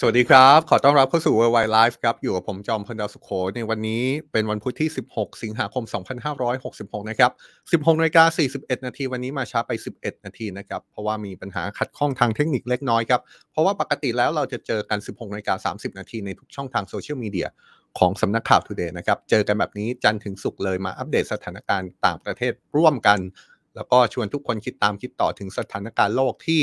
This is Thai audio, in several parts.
สวัสดีครับ ขอต้อนรับเข้าสู่ Worldwide Live ครับ อยู่กับผมจอมพลดาวสุโข ในวันนี้เป็นวันพุธที่ 16 สิงหาคม 2566 นะครับ 16นาฬิกา41 นาที วันนี้มาช้าไป 11 นาทีนะครับ เพราะว่ามีปัญหาขัดข้องทางเทคนิคเล็กน้อยครับ เพราะว่าปกติแล้วเราจะเจอกัน 16นาฬิกา30 นาทีในทุกช่องทางโซเชียลมีเดียของสำนักข่าว Today นะครับ เจอกันแบบนี้จันทร์ถึงศุกร์เลยมาอัปเดตสถานการณ์ต่างประเทศร่วมกัน แล้วก็ชวนทุกคนคิดตามคิดต่อถึงสถานการณ์โลกที่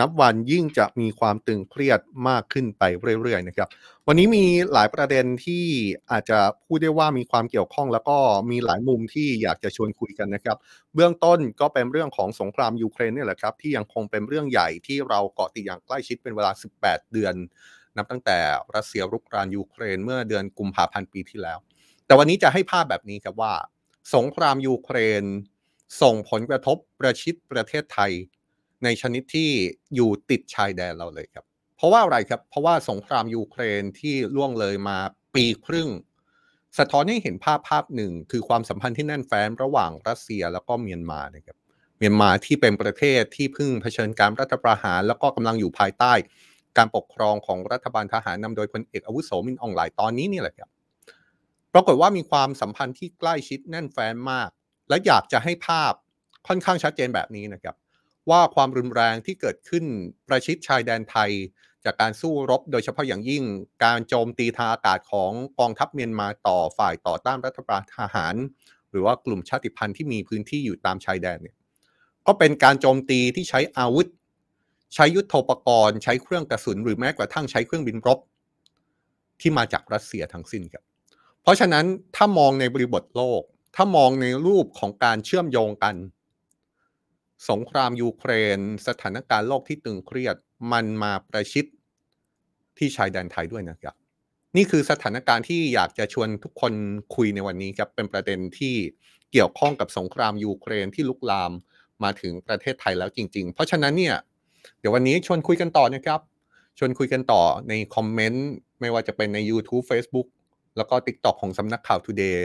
นับวันยิ่งจะมีความตึงเครียดมากขึ้นไปเรื่อยๆนะครับวันนี้มีหลายประเด็นที่อาจจะพูดได้ว่ามีความเกี่ยวข้อง แล้วก็มีหลายมุมที่อยากจะชวนคุยกันนะครับ เบื้องต้นก็เป็นเรื่องของสงครามยูเครนนี่แหละครับที่ยังคงเป็นเรื่องใหญ่ที่เราเกาะติดอย่างใกล้ชิดเป็นเวลา 18 เดือน นับตั้งแต่รัสเซียรุกรานยูเครนเมื่อเดือนกุมภาพันธ์ปีที่แล้ว แต่วันนี้จะให้ภาพแบบนี้ครับว่า สงครามยูเครน ส่งผลกระทบประชิดประเทศไทย ในชนิดที่อยู่ติดชายแดนเราเลยครับ เพราะว่าอะไรครับ เพราะว่าสงครามยูเครนที่ล่วงเลยมาปีครึ่ง สะท้อนให้เห็นภาพภาพหนึ่ง คือความสัมพันธ์ที่แน่นแฟ้นระหว่างรัสเซียแล้วก็เมียนมานะครับเมียนมาที่เป็นประเทศที่เพิ่งเผชิญการรัฐประหาร แล้วก็กำลังอยู่ภายใต้ การปกครองของรัฐบาลทหารนำโดยพลเอกอาวุโสมินอองหลายตอนนี้นี่แหละครับปรากฏว่ามีความสัมพันธ์ที่ใกล้ชิดแน่นแฟ้นมาก และอยากจะให้ภาพค่อนข้างชัดเจนแบบนี้นะครับ ว่าความรุนแรงที่เกิดขึ้นประชิดชายแดนไทย จากการสู้รบโดยเฉพาะอย่างยิ่งการโจมตีทางอากาศของกองทัพเมียนมาต่อฝ่ายต่อต้านรัฐประหาร หรือว่ากลุ่มชาติพันธุ์ที่มีพื้นที่อยู่ตามชายแดนเนี่ยก็เป็นการโจมตีที่ใช้อาวุธ ใช้ยุทโธปกรณ์ ใช้เครื่องกระสุน หรือแม้กระทั่งใช้เครื่องบินรบ ที่มาจากรัสเซียทั้งสิ้นครับ เพราะฉะนั้นถ้ามองในบริบทโลก ถ้ามองในรูปของการเชื่อมโยงกัน สงครามยูเครน สถานการณ์โลกที่ตึงเครียด มันมาประชิดที่ชายแดนไทยด้วยนะครับ นี่คือสถานการณ์ที่อยากจะชวนทุกคนคุยในวันนี้ครับเป็นประเด็นที่เกี่ยวข้องกับสงครามยูเครนที่ลุกลามมาถึงประเทศไทยแล้วจริง ๆ เพราะฉะนั้นเนี่ยเดี๋ยววันนี้ชวนคุยกันต่อนะครับ ชวนคุยกันต่อในคอมเมนต์ไม่ว่าจะเป็นใน YouTube Facebook แล้วก็ TikTok ของสำนักข่าว Today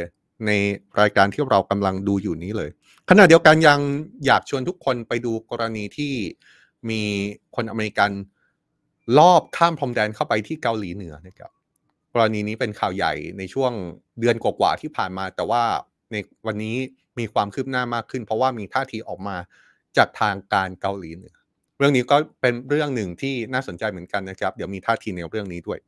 ในรายการที่เรากำลังดูอยู่นี้เลย ขณะเดียวกันยังอยากชวนทุกคนไปดูกรณีที่มีคนอเมริกันลอบข้ามพรมแดนเข้าไปที่เกาหลีเหนือนะครับกรณีนี้เป็นข่าวใหญ่ในช่วงเดือนกว่าๆที่ผ่านมา แต่ว่าในวันนี้มีความคืบหน้ามากขึ้น เพราะว่ามีท่าทีออกมาจากทางการเกาหลีเหนือ เรื่องนี้ก็เป็นเรื่องหนึ่งที่น่าสนใจเหมือนกันนะครับ เดี๋ยวมีท่าทีในเรื่องนี้ด้วย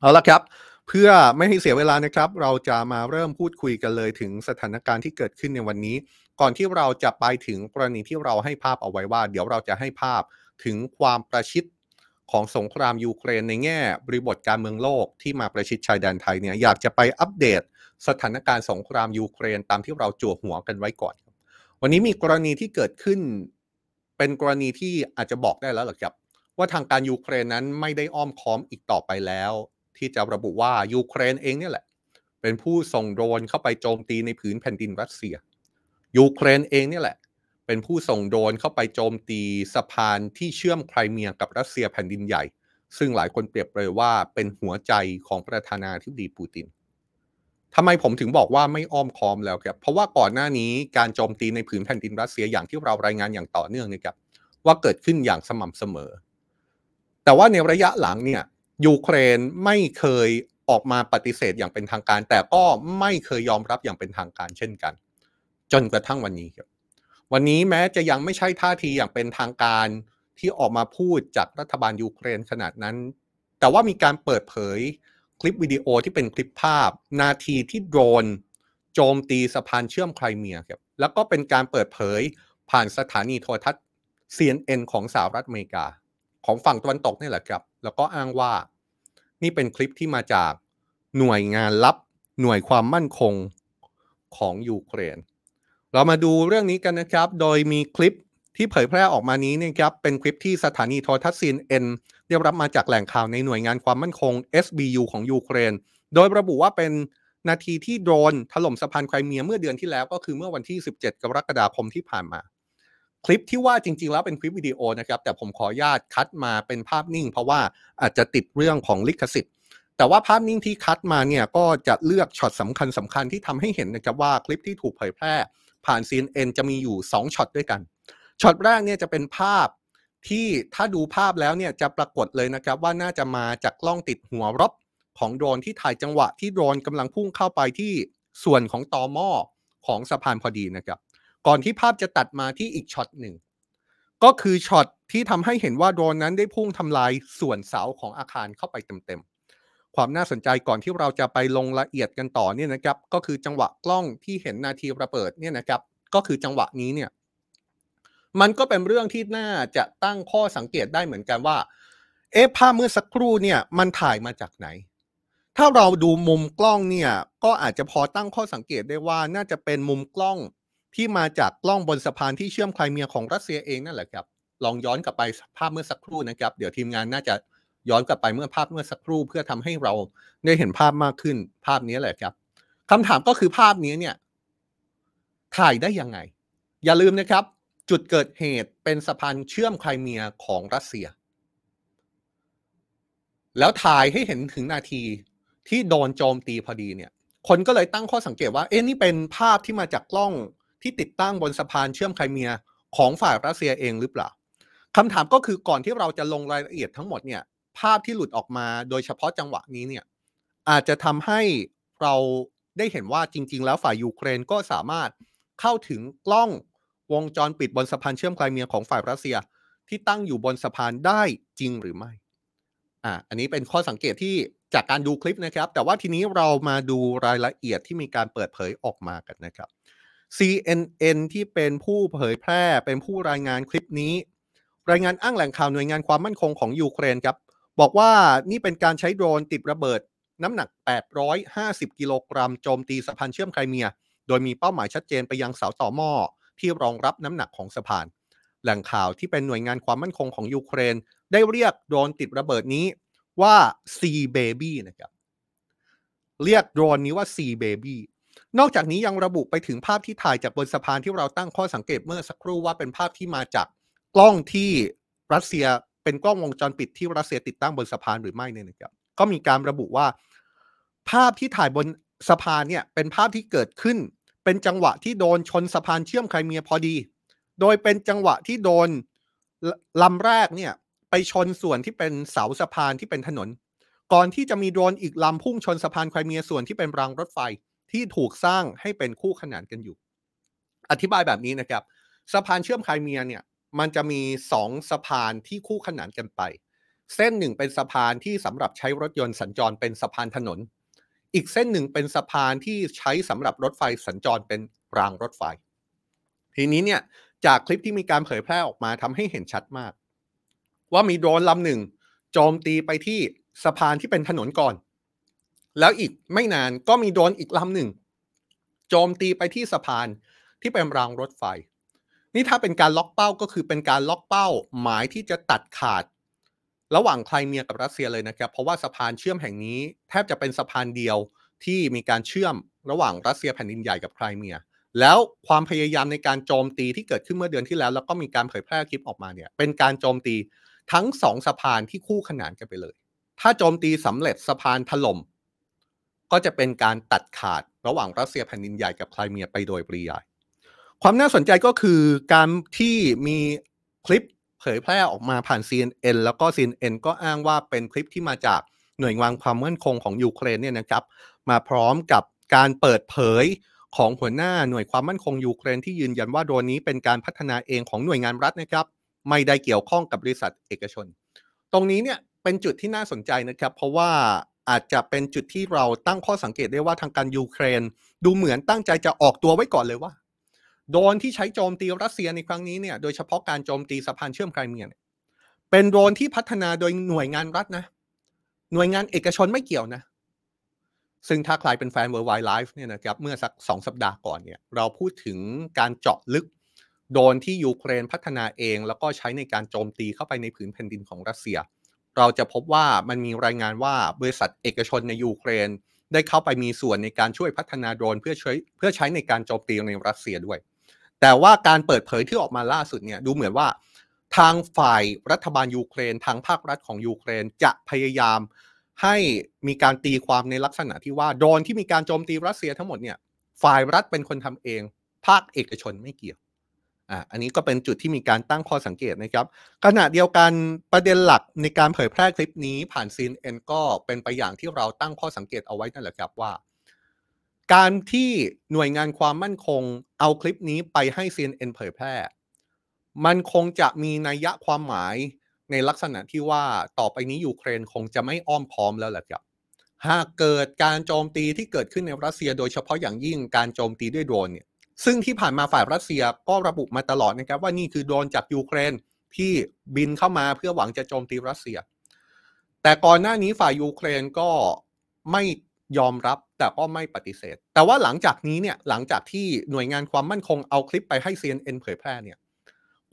เอาละครับ เพื่อไม่ให้เสียเวลานะครับ เราจะมาเริ่มพูดคุยกันเลยถึงสถานการณ์ที่เกิดขึ้นในวันนี้ ก่อนที่เราจะไปถึงกรณีที่เราให้ภาพเอาไว้ว่า เดี๋ยวเราจะให้ภาพถึงความประชิดของสงครามยูเครนในแง่บริบทการเมืองโลกที่มาประชิดชายแดนไทยเนี่ยอยากจะไปอัปเดตสถานการณ์สงครามยูเครนตามที่เราจั่วหัวกันไว้ก่อน วันนี้มีกรณีที่เกิดขึ้น เป็นกรณีที่อาจจะบอกได้แล้วหรอครับ ว่าทางการยูเครนนั้นไม่ได้อ้อมค้อมอีกต่อไปแล้ว ที่จะระบุว่ายูเครนเองเนี่ยแหละ เป็นผู้ส่งโดรนเข้าไปโจมตีในผืนแผ่นดินรัสเซียยูเครนเองเนี่ยแหละ เป็นผู้ส่งโดรนเข้าไปโจมตีสะพานที่เชื่อมไครเมียกับรัสเซียแผ่นดินใหญ่ ซึ่งหลายคนเปรียบเลยว่าเป็นหัวใจของประธานาธิบดีปูตินทำไมผมถึงบอกว่าไม่อ้อมค้อมแล้วครับ เพราะว่าก่อนหน้านี้การโจมตีในผืนแผ่นดินรัสเซียอย่างที่เรารายงานอย่างต่อเนื่องนะครับว่าเกิดขึ้นอย่างสม่ำเสมอ แต่ว่าในระยะหลังเนี่ย ยูเครนไม่เคยออกมาปฏิเสธอย่างเป็นทางการ แต่ก็ไม่เคยยอมรับอย่างเป็นทางการเช่นกัน จนกระทั่งวันนี้ครับวันนี้แม้จะยังไม่ใช่ท่าทีอย่างเป็นทางการที่ออกมาพูดจากรัฐบาลยูเครนขนาดนั้น แต่ว่ามีการเปิดเผยคลิปวิดีโอที่เป็นคลิปภาพ นาทีที่โดรน โจมตีสะพานเชื่อมไครเมียครับแล้วก็เป็นการเปิดเผยผ่านสถานีโทรทัศน์ CNN ของสหรัฐอเมริกา ของฝั่งตะวันตกนี่แหละครับ แล้วก็อ้างว่า นี่เป็นคลิปที่มาจากหน่วยงานลับ หน่วยความมั่นคงของยูเครน เรามาดูเรื่องนี้กันนะครับ โดยมีคลิปที่เผยแพร่ออกมานี้นะครับ เป็นคลิปที่สถานีโทรทัศน์ CNN ได้รับมาจากแหล่งข่าวในหน่วยงานความมั่นคง SBU ของยูเครน โดยระบุว่าเป็นนาทีที่โดรนถล่มสะพานไครเมียเมื่อเดือนที่แล้วก็คือเมื่อวันที่ 17 กรกฎาคมที่ผ่านมา คลิปที่ว่าจริง ๆ แล้วเป็นคลิปวิดีโอนะครับแต่ผมขออนุญาตคัดมาเป็นภาพนิ่ง เพราะว่าอาจจะติดเรื่องของลิขสิทธิ์ แต่ว่าภาพนิ่งที่คัดมาเนี่ยก็จะเลือกช็อตสำคัญสำคัญที่ทำให้เห็นนะครับว่าคลิปที่ถูกเผยแพร่ ผ่าน CNN จะมีอยู่ 2ช็อตด้วยกันช็อตแรกเนี่ยจะเป็นภาพที่ถ้าดูภาพแล้วเนี่ยจะปรากฏเลยนะครับว่าน่าจะมาจากกล้องติดหัวรบของโดรนที่ถ่ายจังหวะที่โดรนกำลังพุ่งเข้าไปที่ส่วนของตอม่อของสะพานพอดีนะครับ ก่อนที่ภาพจะตัดมาที่อีกช็อตหนึ่ง ก็คือช็อตที่ทำให้เห็นว่าโดรนนั้นได้พุ่งทำลายส่วนเสาของอาคารเข้าไปเต็มๆ ความน่าสนใจก่อนที่เราจะไปลงละเอียดกันต่อเนี่ยนะครับ ก็คือจังหวะกล้องที่เห็นนาทีระเบิดเนี่ยนะครับ ก็คือจังหวะนี้เนี่ย มันก็เป็นเรื่องที่น่าจะตั้งข้อสังเกตได้เหมือนกันว่า เอ๊ะภาพเมื่อสักครู่เนี่ยมันถ่ายมาจากไหนถ้าเราดูมุมกล้องเนี่ยก็อาจจะพอตั้งข้อสังเกตได้ว่าน่าจะเป็นมุมกล้อง ที่มาจากกล้องบนสะพานที่เชื่อมไครเมียของรัสเซียเองนั่นแหละครับ ลองย้อนกลับไปภาพเมื่อสักครู่นะครับ เดี๋ยวทีมงานน่าจะย้อนกลับไปเมื่อภาพเมื่อสักครู่เพื่อทำให้เราได้เห็นภาพมากขึ้น ภาพนี้แหละครับคำถามก็คือภาพนี้เนี่ย ถ่ายได้ยังไง อย่าลืมนะครับ จุดเกิดเหตุเป็นสะพานเชื่อมไครเมียของรัสเซีย แล้วถ่ายให้เห็นถึงนาทีที่โดนโจมตีพอดีเนี่ย คนก็เลยตั้งข้อสังเกตว่า เอ๊ะนี่เป็นภาพที่มาจากกล้อง ที่ติดตั้งบนสะพานเชื่อมไครเมียของฝ่ายรัสเซียเองหรือเปล่าคำถามก็คือก่อนที่เราจะลงรายละเอียดทั้งหมดเนี่ยภาพที่หลุดออกมาโดยเฉพาะจังหวะนี้เนี่ยอาจจะทำให้เราได้เห็นว่าจริง ๆ แล้วฝ่ายยูเครนก็สามารถเข้าถึงกล้องวงจรปิดบนสะพานเชื่อมไครเมียของฝ่ายรัสเซียที่ตั้งอยู่บนสะพานได้จริงหรือไม่ อ่า อันนี้เป็นข้อสังเกตที่จากการดูคลิปนะครับ แต่ว่าทีนี้เรามาดูรายละเอียดที่มีการเปิดเผยออกมากันนะครับ CNN ที่เป็นผู้เผยแพร่เป็นผู้รายงานคลิปนี้ รายงานอ้างแหล่งข่าวหน่วยงานความมั่นคงของยูเครนครับ บอกว่านี่เป็นการใช้โดรนติดระเบิดน้ำหนัก 850 กิโลกรัมโจมตีสะพานเชื่อมไครเมีย โดยมีเป้าหมายชัดเจนไปยังเสาต่อหม้อที่รองรับน้ำหนักของสะพาน แหล่งข่าวที่เป็นหน่วยงานความมั่นคงของยูเครน ได้เรียกโดรนติดระเบิดนี้ว่า Sea Baby นะครับ เรียกโดรนนี้ว่า Sea Baby นอกจากนี้ยังระบุไปถึงภาพที่ถ่ายจากบนสะพานที่เราตั้งข้อสังเกตเมื่อสักครู่ว่าเป็นภาพที่มาจากกล้องที่รัสเซียเป็นกล้องวงจรปิดที่รัสเซียติดตั้งบนสะพานหรือไม่เนี่ยนะครับก็มีการระบุว่า ภาพที่ถ่ายบนสะพานเนี่ยเป็นภาพที่เกิดขึ้น เป็นจังหวะที่โดนชนสะพานเชื่อมไครเมียพอดี โดยเป็นจังหวะที่โดนลำแรกเนี่ยไปชนส่วนที่เป็นเสาสะพานที่เป็นถนน ก่อนที่จะมีโดรนอีกลำพุ่งชนสะพานไครเมียส่วนที่เป็นรางรถไฟ ที่ถูกสร้างให้เป็นคู่ขนานกันอยู่ อธิบายแบบนี้นะครับ สะพานเชื่อมไครเมียเนี่ยมันจะมีสองสะพานที่คู่ขนานกันไป เส้นหนึ่งเป็นสะพานที่สำหรับใช้รถยนต์สัญจรเป็นสะพานถนน อีกเส้นหนึ่งเป็นสะพานที่ใช้สำหรับรถไฟสัญจรเป็นรางรถไฟ ทีนี้เนี่ยจากคลิปที่มีการเผยแพร่ออกมาทำให้เห็นชัดมาก ว่ามีโดรนลำหนึ่งโจมตีไปที่สะพานที่เป็นถนนก่อน แล้วอีกไม่นานก็มีโดรนอีกลำหนึ่ง โจมตีไปที่สะพานที่เป็นรางรถไฟ นี่ถ้าเป็นการล็อกเป้าก็คือเป็นการล็อกเป้า หมายที่จะตัดขาด ระหว่างไครเมียกับรัสเซียเลยนะครับ เพราะว่าสะพานเชื่อมแห่งนี้ แทบจะเป็นสะพานเดียวที่มีการเชื่อมระหว่างรัสเซียแผ่นดินใหญ่กับไครเมีย แล้วความพยายามในการโจมตีที่เกิดขึ้นเมื่อเดือนที่แล้ว แล้วก็มีการเผยแพร่คลิปออกมาเนี่ยเป็นการโจมตีทั้งสองสะพานที่คู่ขนานกันไปเลย ถ้าโจมตีสำเร็จสะพานถล่ม ก็จะเป็นการตัดขาดระหว่างรัสเซียแผ่นดินใหญ่กับไครเมียไปโดยปริยาย ความน่าสนใจก็คือการที่มีคลิปเผยแพร่ออกมาผ่าน CNN แล้วก็ CNN ก็อ้างว่าเป็นคลิปที่มาจากหน่วยงานความมั่นคงของยูเครนเนี่ยนะครับ มาพร้อมกับการเปิดเผยของหัวหน้าหน่วยความมั่นคงยูเครนที่ยืนยันว่าโดรนนี้เป็นการพัฒนาเองของหน่วยงานรัฐนะครับ ไม่ได้เกี่ยวข้องกับบริษัทเอกชน ตรงนี้เนี่ยเป็นจุดที่น่าสนใจนะครับ เพราะว่า อาจจะเป็นจุดที่เราตั้งข้อสังเกตได้ว่าทางการยูเครน ดูเหมือนตั้งใจจะออกตัวไว้ก่อนเลยว่า โดนที่ใช้โจมตีรัสเซียในครั้งนี้เนี่ยโดยเฉพาะการโจมตีสะพานเชื่อมไครเมียเนี่ยเป็นโดรนที่พัฒนาโดยหน่วยงานรัฐนะ หน่วยงานเอกชนไม่เกี่ยวนะ ซึ่งถ้าใครเป็นแฟน World Wide Life เนี่ยนะครับเมื่อสักสองสัปดาห์ก่อนเนี่ยเราพูดถึงการเจาะลึกโดรนที่ยูเครนพัฒนาเอง แล้วก็ใช้ในการโจมตีเข้าไปในผืนแผ่นดินของรัสเซีย เราจะพบว่ามันมีรายงานว่าบริษัทเอกชนในยูเครน ได้เข้าไปมีส่วนในการช่วยพัฒนาโดรนเพื่อใช้เพื่อใช้ในการโจมตีในรัสเซียด้วย แต่ว่าการเปิดเผยที่ออกมาล่าสุดเนี่ยดูเหมือนว่า ทางฝ่ายรัฐบาลยูเครน ทางภาครัฐของยูเครนจะพยายามให้มีการตีความในลักษณะที่ว่าโดรนที่มีการโจมตีรัสเซียทั้งหมดเนี่ยฝ่ายรัฐเป็นคนทำเอง ภาคเอกชนไม่เกี่ยว อะอันนี้ก็เป็นจุดที่มีการตั้งข้อสังเกตนะครับ ขณะเดียวกันประเด็นหลักในการเผยแพร่คลิปนี้ผ่าน CNN ก็เป็นไปอย่างที่เราตั้งข้อสังเกตเอาไว้นั่นแหละครับว่า การที่หน่วยงานความมั่นคงเอาคลิปนี้ไปให้ CNN เผยแพร่ มันคงจะมีนัยยะความหมายในลักษณะที่ว่าต่อไปนี้ยูเครนคงจะไม่อ้อมค้อมแล้วแหละครับหากเกิดการโจมตีที่เกิดขึ้นในรัสเซียโดยเฉพาะอย่างยิ่งการโจมตีด้วยโดรนเนี่ย ซึ่งที่ผ่านมาฝ่ายรัสเซียก็ระบุมาตลอดนะครับว่านี่คือโดรนจากยูเครนที่บินเข้ามาเพื่อหวังจะโจมตีรัสเซีย แต่ก่อนหน้านี้ฝ่ายยูเครนก็ไม่ยอมรับแต่ก็ไม่ปฏิเสธ แต่ว่าหลังจากนี้เนี่ยหลังจากที่หน่วยงานความมั่นคงเอาคลิปไปให้ CNN เผยแพร่เนี่ย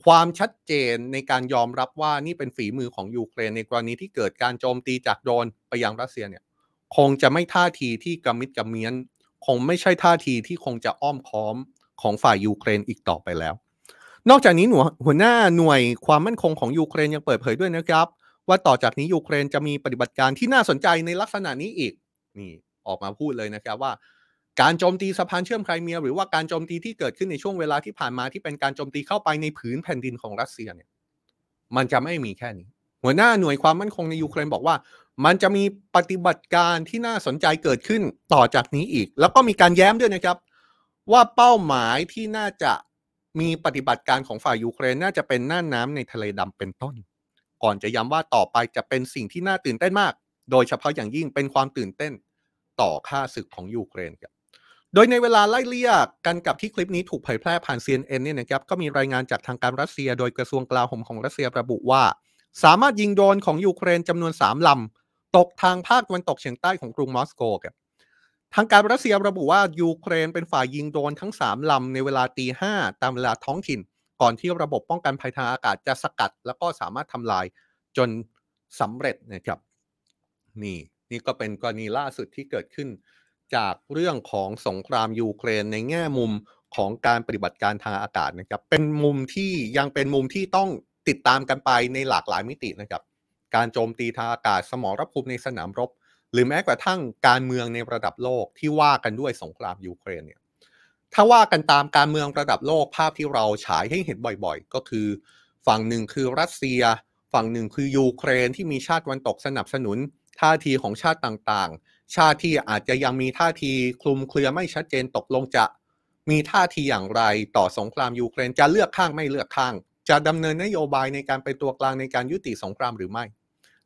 ความชัดเจนในการยอมรับว่านี่เป็นฝีมือของยูเครนในกรณีที่เกิดการโจมตีจากโดรนไปยังรัสเซียเนี่ยคงจะไม่ท่าทีที่กำมิดกำเมียน คงไม่ใช่ท่าทีที่คงจะอ้อมค้อม ของฝ่ายยูเครนอีกต่อไปแล้ว นอกจากนี้หน่วยหัวหน้าหน่วยความมั่นคงของยูเครนยังเปิดเผยด้วยนะครับ ว่าต่อจากนี้ยูเครนจะมีปฏิบัติการที่น่าสนใจในลักษณะนี้อีกนี่ออกมาพูดเลยนะครับว่า การโจมตีสะพานเชื่อมไครเมีย หรือว่าการโจมตีที่เกิดขึ้นในช่วงเวลาที่ผ่านมาที่เป็นการโจมตีเข้าไปในผืนแผ่นดินของรัสเซียเนี่ยมันจะไม่มีแค่นี้ หัวหน้าหน่วยความมั่นคงในยูเครนบอกว่า มันจะมีปฏิบัติการที่น่าสนใจเกิดขึ้นต่อจากนี้อีก แล้วก็มีการแย้มด้วยนะครับ ว่าเป้าหมายที่น่าจะมีปฏิบัติการของฝ่ายยูเครนน่าจะเป็นน่านน้ำในทะเลดำเป็นต้น ก่อนจะย้ำว่าต่อไปจะเป็นสิ่งที่น่าตื่นเต้นมาก โดยเฉพาะอย่างยิ่งเป็นความตื่นเต้นต่อค่าศึกของยูเครนครับโดยในเวลาไล่เลี่ยกันกับที่คลิปนี้ถูกเผยแพร่ผ่าน CNN เนี่ยนะครับก็มีรายงานจากทางการรัสเซีย โดยกระทรวงกลาโหมของรัสเซียระบุว่า สามารถยิงโดรนของยูเครนจำนวน 3ลำตกทางภาคตะวันตกเฉียงใต้ของกรุงมอสโกครับ ทางการรัสเซียระบุว่ายูเครนเป็นฝ่ายยิงโดรนทั้ง 3 ลำในเวลาตีห้าตามเวลาท้องถิ่น ก่อนที่ระบบป้องกันภัยทางอากาศจะสกัด แล้วก็สามารถทำลายจนสำเร็จนะครับนี่นี่ก็เป็นกรณีล่าสุดที่เกิดขึ้น จากเรื่องของสงครามยูเครนในแง่มุมของการปฏิบัติการทางอากาศนะครับ เป็นมุมที่ยังเป็นมุมที่ต้องติดตามกันไปในหลากหลายมิตินะครับ การโจมตีทางอากาศสมรภูมิในสนามรบ หรือแม้กระทั่งการเมืองในระดับโลกที่ว่ากันด้วยสงครามยูเครนเนี่ยถ้าว่ากันตามการเมืองระดับโลกภาพที่เราฉายให้เห็นบ่อยๆ ก็คือ ฝั่งหนึ่งคือรัสเซีย ฝั่งหนึ่งคือยูเครนที่มีชาติวันตกสนับสนุน ท่าทีของชาติต่างๆ ชาติที่อาจจะยังมีท่าทีคลุมเครือไม่ชัดเจนตกลงจะมีท่าทีอย่างไรต่อสงครามยูเครนจะเลือกข้างไม่เลือกข้าง จะดำเนินนโยบายในการเป็นตัวกลางในการยุติสงครามหรือไม่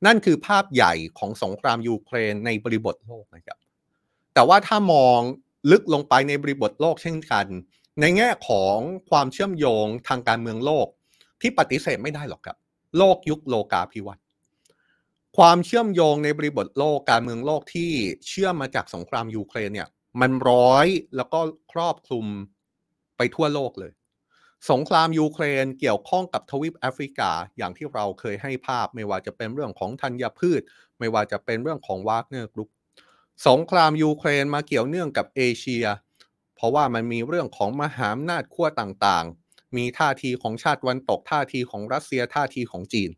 นั่นคือภาพใหญ่ของสงครามยูเครนในบริบทโลกนะครับ แต่ว่าถ้ามองลึกลงไปในบริบทโลกเช่นกัน ในแง่ของความเชื่อมโยงทางการเมืองโลกที่ปฏิเสธไม่ได้หรอกครับ โลกยุคโลกาภิวัตน์ความเชื่อมโยงในบริบทโลกการเมืองโลกที่เชื่อมมาจากสงครามยูเครนเนี่ยมันร้อยแล้วก็ครอบคลุมไปทั่วโลกเลย สงครามยูเครนเกี่ยวข้องกับทวีปแอฟริกาอย่างที่เราเคยให้ภาพ ไม่ว่าจะเป็นเรื่องของธัญพืช ไม่ว่าจะเป็นเรื่องของ Wagner Group สงครามยูเครนมาเกี่ยวเนื่องกับเอเชีย เพราะว่ามันมีเรื่องของมหาอำนาจขั้วต่างๆ มีท่าทีของชาติตะวันตกท่าทีของรัสเซียท่าทีของจีน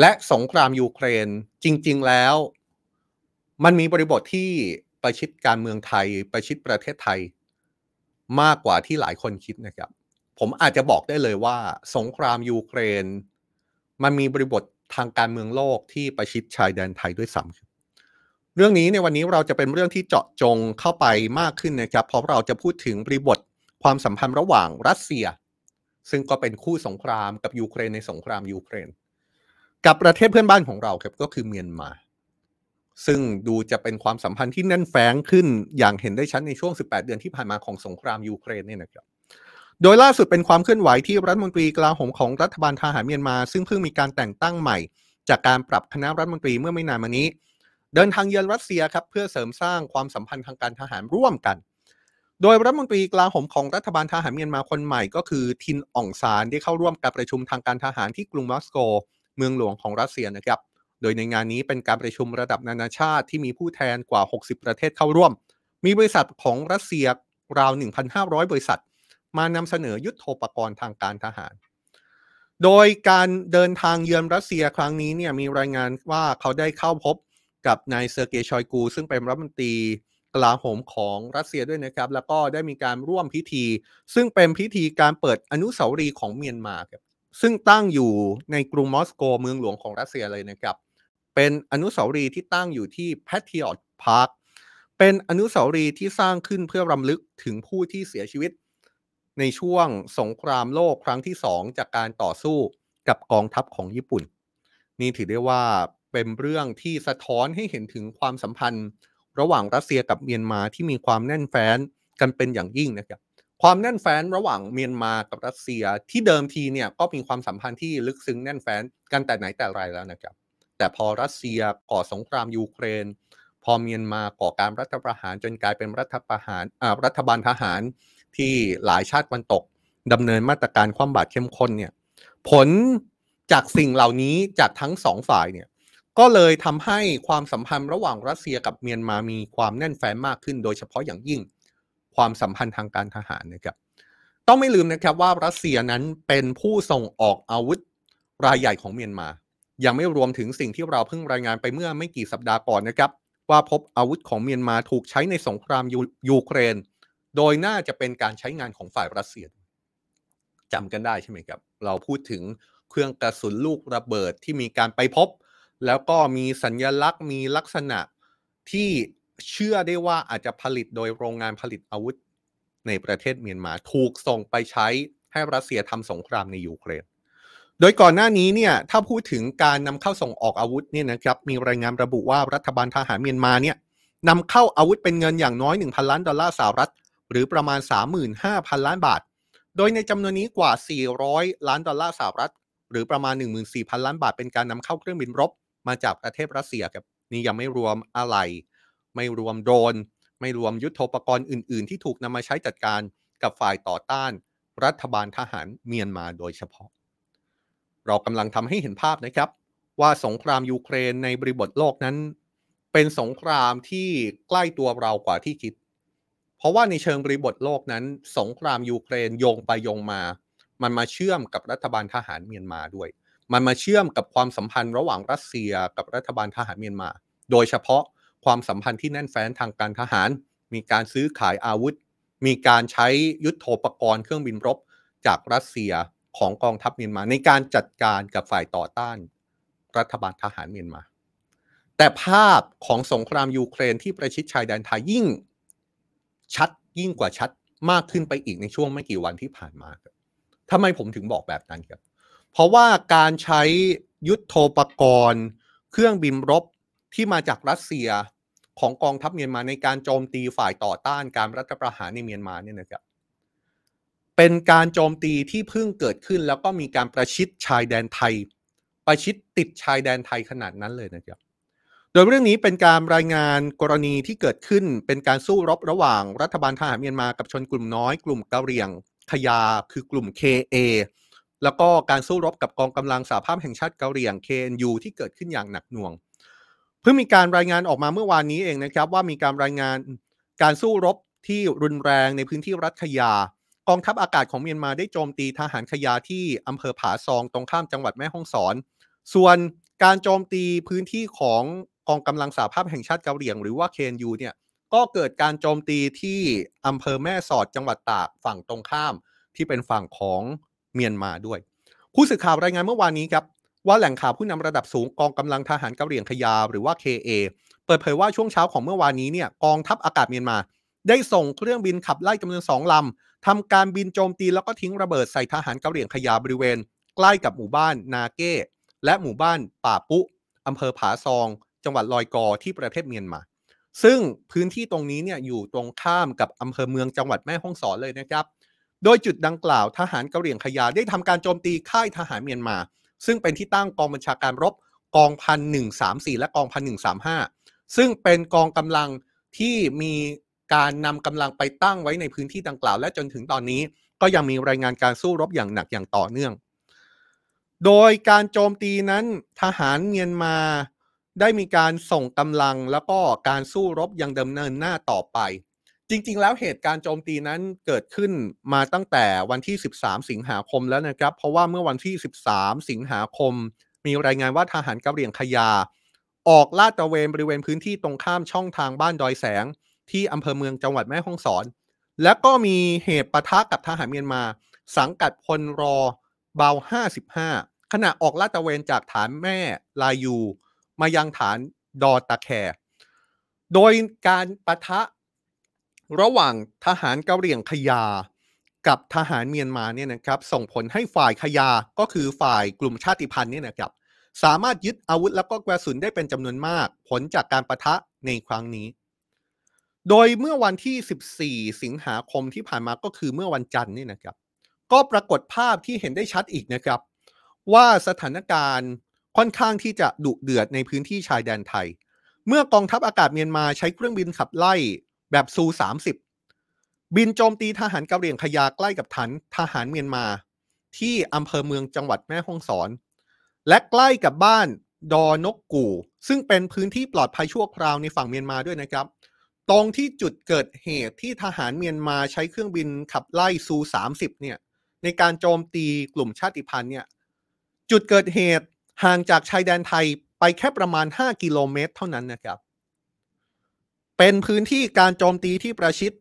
และสงครามยูเครนจริง ๆแล้ว มันมีบริบทที่ประชิดการเมืองไทยประชิดประเทศไทย มากกว่าที่หลายคนคิดนะครับ ผมอาจจะบอกได้เลยว่าสงครามยูเครน มันมีบริบททางการเมืองโลกที่ประชิดชายแดนไทยด้วยซ้ำเรื่องนี้ในวันนี้เราจะเป็นเรื่องที่เจาะจงเข้าไปมากขึ้นนะครับเพราะเราจะพูดถึงบริบทความสัมพันธ์ระหว่างรัสเซีย ซึ่งก็เป็นคู่สงครามกับยูเครนในสงครามยูเครน กับประเทศเพื่อนบ้านของเราครับก็คือเมียนมาซึ่งดูจะเป็นความสัมพันธ์ที่แน่นแฟ้นขึ้นอย่างเห็นได้ชัดในช่วง 18 เดือนที่ผ่านมาของสงครามยูเครนเนี่ยนะครับ โดยล่าสุดเป็นความเคลื่อนไหวที่รัฐมนตรีกลาโหมของรัฐบาลทหารเมียนมา ซึ่งเพิ่งมีการแต่งตั้งใหม่ จากการปรับคณะรัฐมนตรีเมื่อไม่นานมานี้ เดินทางเยือนรัสเซียครับเพื่อเสริมสร้างความสัมพันธ์ทางการทหารร่วมกัน โดยรัฐมนตรีกลาโหมของรัฐบาลทหารเมียนมาคนใหม่ ก็คือทินอ่องซานได้เข้าร่วมการประชุมทางการทหารที่กรุงมอสโก เมืองหลวงของรัสเซียนะครับ โดยในงานนี้เป็นการประชุมระดับนานาชาติที่มีผู้แทนกว่า 60 ประเทศเข้าร่วม มีบริษัทของรัสเซียราว 1,500 บริษัท มานำเสนอยุทธโภปกรณ์ทางการทหาร โดยการเดินทางเยือนรัสเซียครั้งนี้เนี่ยมีรายงานว่าเขาได้เข้าพบกับนายเซอร์เกย์ชอยกู ซึ่งเป็นรัฐมนตรีกลาโหมของรัสเซียด้วยนะครับ แล้วก็ได้มีการร่วมพิธี ซึ่งเป็นพิธีการเปิดอนุสาวรีย์ของเมียนมาครับซึ่งตั้งอยู่ในกรุงมอสโกเมืองหลวงของรัสเซียเลยนะครับ เป็นอนุสาวรีย์ที่ตั้งอยู่ที่ Patriot Park เป็นอนุสาวรีย์ที่สร้างขึ้นเพื่อรำลึกถึงผู้ที่เสียชีวิต ในช่วงสงครามโลกครั้งที่สองจากการต่อสู้กับกองทัพของญี่ปุ่น นี่ถือได้ว่าเป็นเรื่องที่สะท้อนให้เห็นถึงความสัมพันธ์ ระหว่างรัสเซียกับเมียนมาที่มีความแน่นแฟ้นกันเป็นอย่างยิ่งนะครับความแน่นแฟ้นระหว่างเมียนมากับรัสเซียที่เดิมทีเนี่ยก็มีความสัมพันธ์ที่ลึกซึ้งแน่นแฟ้นกันแต่ไหนแต่ไรแล้วนะครับ แต่พอรัสเซียก่อสงครามยูเครน พอเมียนมาก่อการรัฐประหารจนกลายเป็นรัฐประหารอ่ารัฐบาลทหาร ที่หลายชาติวันตกดำเนินมาตรการความบาดเข้มข้นเนี่ย ผลจากสิ่งเหล่านี้จากทั้งสองฝ่ายเนี่ย ก็เลยทำให้ความสัมพันธ์ระหว่างรัสเซียกับเมียนมามีความแน่นแฟ้นมากขึ้น โดยเฉพาะอย่างยิ่งความสัมพันธ์ทางการทหารนะครับ ต้องไม่ลืมนะครับว่ารัสเซียนั้นเป็นผู้ส่งออกอาวุธรายใหญ่ของเมียนมา ยังไม่รวมถึงสิ่งที่เราเพิ่งรายงานไปเมื่อไม่กี่สัปดาห์ก่อนนะครับ ว่าพบอาวุธของเมียนมาถูกใช้ในสงครามยยูเครน โดยน่าจะเป็นการใช้งานของฝ่ายรัสเซียจำกันได้ใช่ไหมครับ เราพูดถึงเครื่องกระสุนลูกระเบิดที่มีการไปพบ แล้วก็มีสัญญลักษณ์มีลักษณะที่เชื่อได้ว่าอาจจะผลิตโดยโรงงานผลิตอาวุธในประเทศเมียนมาถูกส่งไปใช้ให้รัสเซียทำสงครามในยูเครน โดยก่อนหน้านี้เนี่ยถ้าพูดถึงการนำเข้าส่งออกอาวุธเนี่ยนะครับมีรายงานระบุว่ารัฐบาลทหารเมียนมาเนี่ยนำเข้าอาวุธเป็นเงินอย่างน้อย 1,000 ล้านดอลลาร์สหรัฐ หรือประมาณ 35,000 ล้านบาท โดยในจำนวนนี้กว่า 400 ล้านดอลลาร์สหรัฐ หรือประมาณ 14,000 ล้านบาท เป็นการนำเข้าเครื่องบินรบ มาจากประเทศรัสเซียครับนี่ยังไม่รวมอะไร ไม่รวมโดรน ไม่รวมยุทโธปกรณ์อื่น ๆ ที่ถูกนำมาใช้จัดการกับฝ่ายต่อต้าน รัฐบาลทหารเมียนมาโดยเฉพาะ เรากำลังทำให้เห็นภาพนะครับ ว่าสงครามยูเครนในบริบทโลกนั้น เป็นสงครามที่ใกล้ตัวเรากว่าที่คิด ราะว่าในเชิงบริบทโลกนั้น สงครามยูเครนโยงไปโยงมา มันมาเชื่อมกับรัฐบาลทหารเมียนมาด้วย มันมาเชื่อมกับความสัมพันธ์ระหว่างรัสเซียกับรัฐบาลทหารเมียนมา โดยเฉพาะความสัมพันธ์ที่แน่นแฟ้นทางการทหาร มีการซื้อขายอาวุธ มีการใช้ยุทโธปกรณ์เครื่องบินรบ จากรัสเซียของกองทัพเมียนมา ในการจัดการกับฝ่ายต่อต้าน รัฐบาลทหารเมียนมา แต่ภาพของสงครามยูเครนที่ประชิดชายแดนไทยยิ่ง ชัดยิ่งกว่าชัดมากขึ้นไปอีกในช่วงไม่กี่วันที่ผ่านมาครับทำไมผมถึงบอกแบบนั้นครับ เพราะว่าการใช้ยุทโธปกรณ์ เครื่องบินรบที่มาจากรัสเซียของกองทัพเมียนมาในการโจมตีฝ่ายต่อต้านการรัฐประหารในเมียนมาเนี่ยนะครับ เป็นการโจมตีที่เพิ่งเกิดขึ้นแล้วก็มีการประชิดชายแดนไทย ประชิดติดชายแดนไทยขนาดนั้นเลยนะครับ โดยเรื่องนี้เป็นการรายงานกรณีที่เกิดขึ้นเป็นการสู้รบระหว่างรัฐบาลทหารเมียนมากับชนกลุ่มน้อยกลุ่มกะเหรี่ยงขยาคือกลุ่ม KA แล้วก็การสู้รบกับกองกำลังสหภาพแห่งชาติกะเหรี่ยง KNU ที่เกิดขึ้นอย่างหนักหน่วง เพิ่งมีการรายงานออกมาเมื่อวานนี้เองนะครับ ว่ามีการรายงานการสู้รบที่รุนแรงในพื้นที่รัฐขยา กองทัพอากาศของเมียนมาได้โจมตีทหารขยาที่อำเภอผาซองตรงข้ามจังหวัดแม่ฮ่องสอน ส่วนการโจมตีพื้นที่ของ กองกำลังสหภาพแห่งชาติกะเหรียงหรือว่า KNU เนี่ยก็เกิดการโจมตีที่อำเภอแม่สอดจังหวัดตากฝั่งตรงข้ามที่เป็นฝั่งของเมียนมาด้วย ผู้สื่อข่าวรายงานเมื่อวานนี้ครับว่าแหล่งข่าวผู้นำระดับสูงกองกำลังทหารกะเหรียงขยาหรือว่า KA เปิดเผยว่าช่วงเช้าของเมื่อวานนี้เนี่ยกองทัพอากาศเมียนมา ได้ส่งเครื่องบินขับไล่จำนวนสองลำทำการบินโจมตีแล้วก็ทิ้งระเบิดใส่ทหารกะเหรียงขยาบริเวณ ใกล้กับหมู่บ้านนาเก้และหมู่บ้านป่าปุอำเภอผาซอง จังหวัดลอยกอที่ประเทศเมียนมา ซึ่งพื้นที่ตรงนี้เนี่ยอยู่ตรงข้ามกับอำเภอเมืองจังหวัดแม่ฮ่องสอนเลยนะครับ โดยจุดดังกล่าวทหารกะเหรี่ยงขยาได้ทำการโจมตีค่ายทหารเมียนมา ซึ่งเป็นที่ตั้งกองบัญชาการรบกองพันหนึ่งสามสี่และกองพันหนึ่งสามห้าซึ่งเป็นกองกำลังที่มีการนำกำลังไปตั้งไว้ในพื้นที่ดังกล่าว และจนถึงตอนนี้ก็ยังมีรายงานการสู้รบอย่างหนักอย่างต่อเนื่อง โดยการโจมตีนั้นทหารเมียนมา ได้มีการส่งกำลังแล้วก็การสู้รบยังดำเนินหน้าต่อไป จริง ๆ แล้วเหตุการณ์โจมตีนั้นเกิดขึ้นมาตั้งแต่วันที่ 13 สิงหาคมแล้วนะครับ เพราะว่าเมื่อวันที่ 13 สิงหาคม มีรายงานว่าทหารกะเหรี่ยงขยา ออกลาดตระเวนบริเวณพื้นที่ตรงข้ามช่องทางบ้านดอยแสง ที่อำเภอเมืองจังหวัดแม่ฮ่องสอน และก็มีเหตุปะทะกับทหารเมียนมา สังกัดพลรอเบา 55 ขณะออกลาดตระเวนจากฐานแม่ลายู มายังฐานดอตะแคโดยการปะทะระหว่างทหารกะเหรี่ยงขยา กับทหารเมียนมาเนี่ยนะครับส่งผลให้ฝ่ายขยาก็คือฝ่ายกลุ่มชาติพันธุ์เนี่ยนะครับสามารถยึดอาวุธแล้วก็กระสุนได้เป็นจำนวนมาก ผลจากการประทะในครั้งนี้ โดยเมื่อวันที่ 14 สิงหาคมที่ผ่านมาก็คือเมื่อวันจันทร์นี่นะครับ ก็ปรากฏภาพที่เห็นได้ชัดอีกนะครับ ว่าสถานการณ์ ค่อนข้างที่จะดุเดือดในพื้นที่ชายแดนไทย เมื่อกองทัพอากาศเมียนมาใช้เครื่องบินขับไล่แบบซู 30 บินโจมตีทหารกะเหรี่ยงขยาใกล้กับฐานทหารเมียนมา ที่อำเภอเมืองจังหวัดแม่ฮ่องสอน และใกล้กับบ้านดอนกกู่ ซึ่งเป็นพื้นที่ปลอดภัยชั่วคราวในฝั่งเมียนมาด้วยนะครับ ตรงที่จุดเกิดเหตุที่ทหารเมียนมาใช้เครื่องบินขับไล่ซู 30 เนี่ยในการโจมตีกลุ่มชาติพันธุ์เนี่ยจุดเกิดเหตุ ห่างจากชายแดนไทยไปแค่ประมาณ 5 กิโลเมตร เท่านั้นนะครับ เป็นพื้นที่การโจมตีที่ประชิด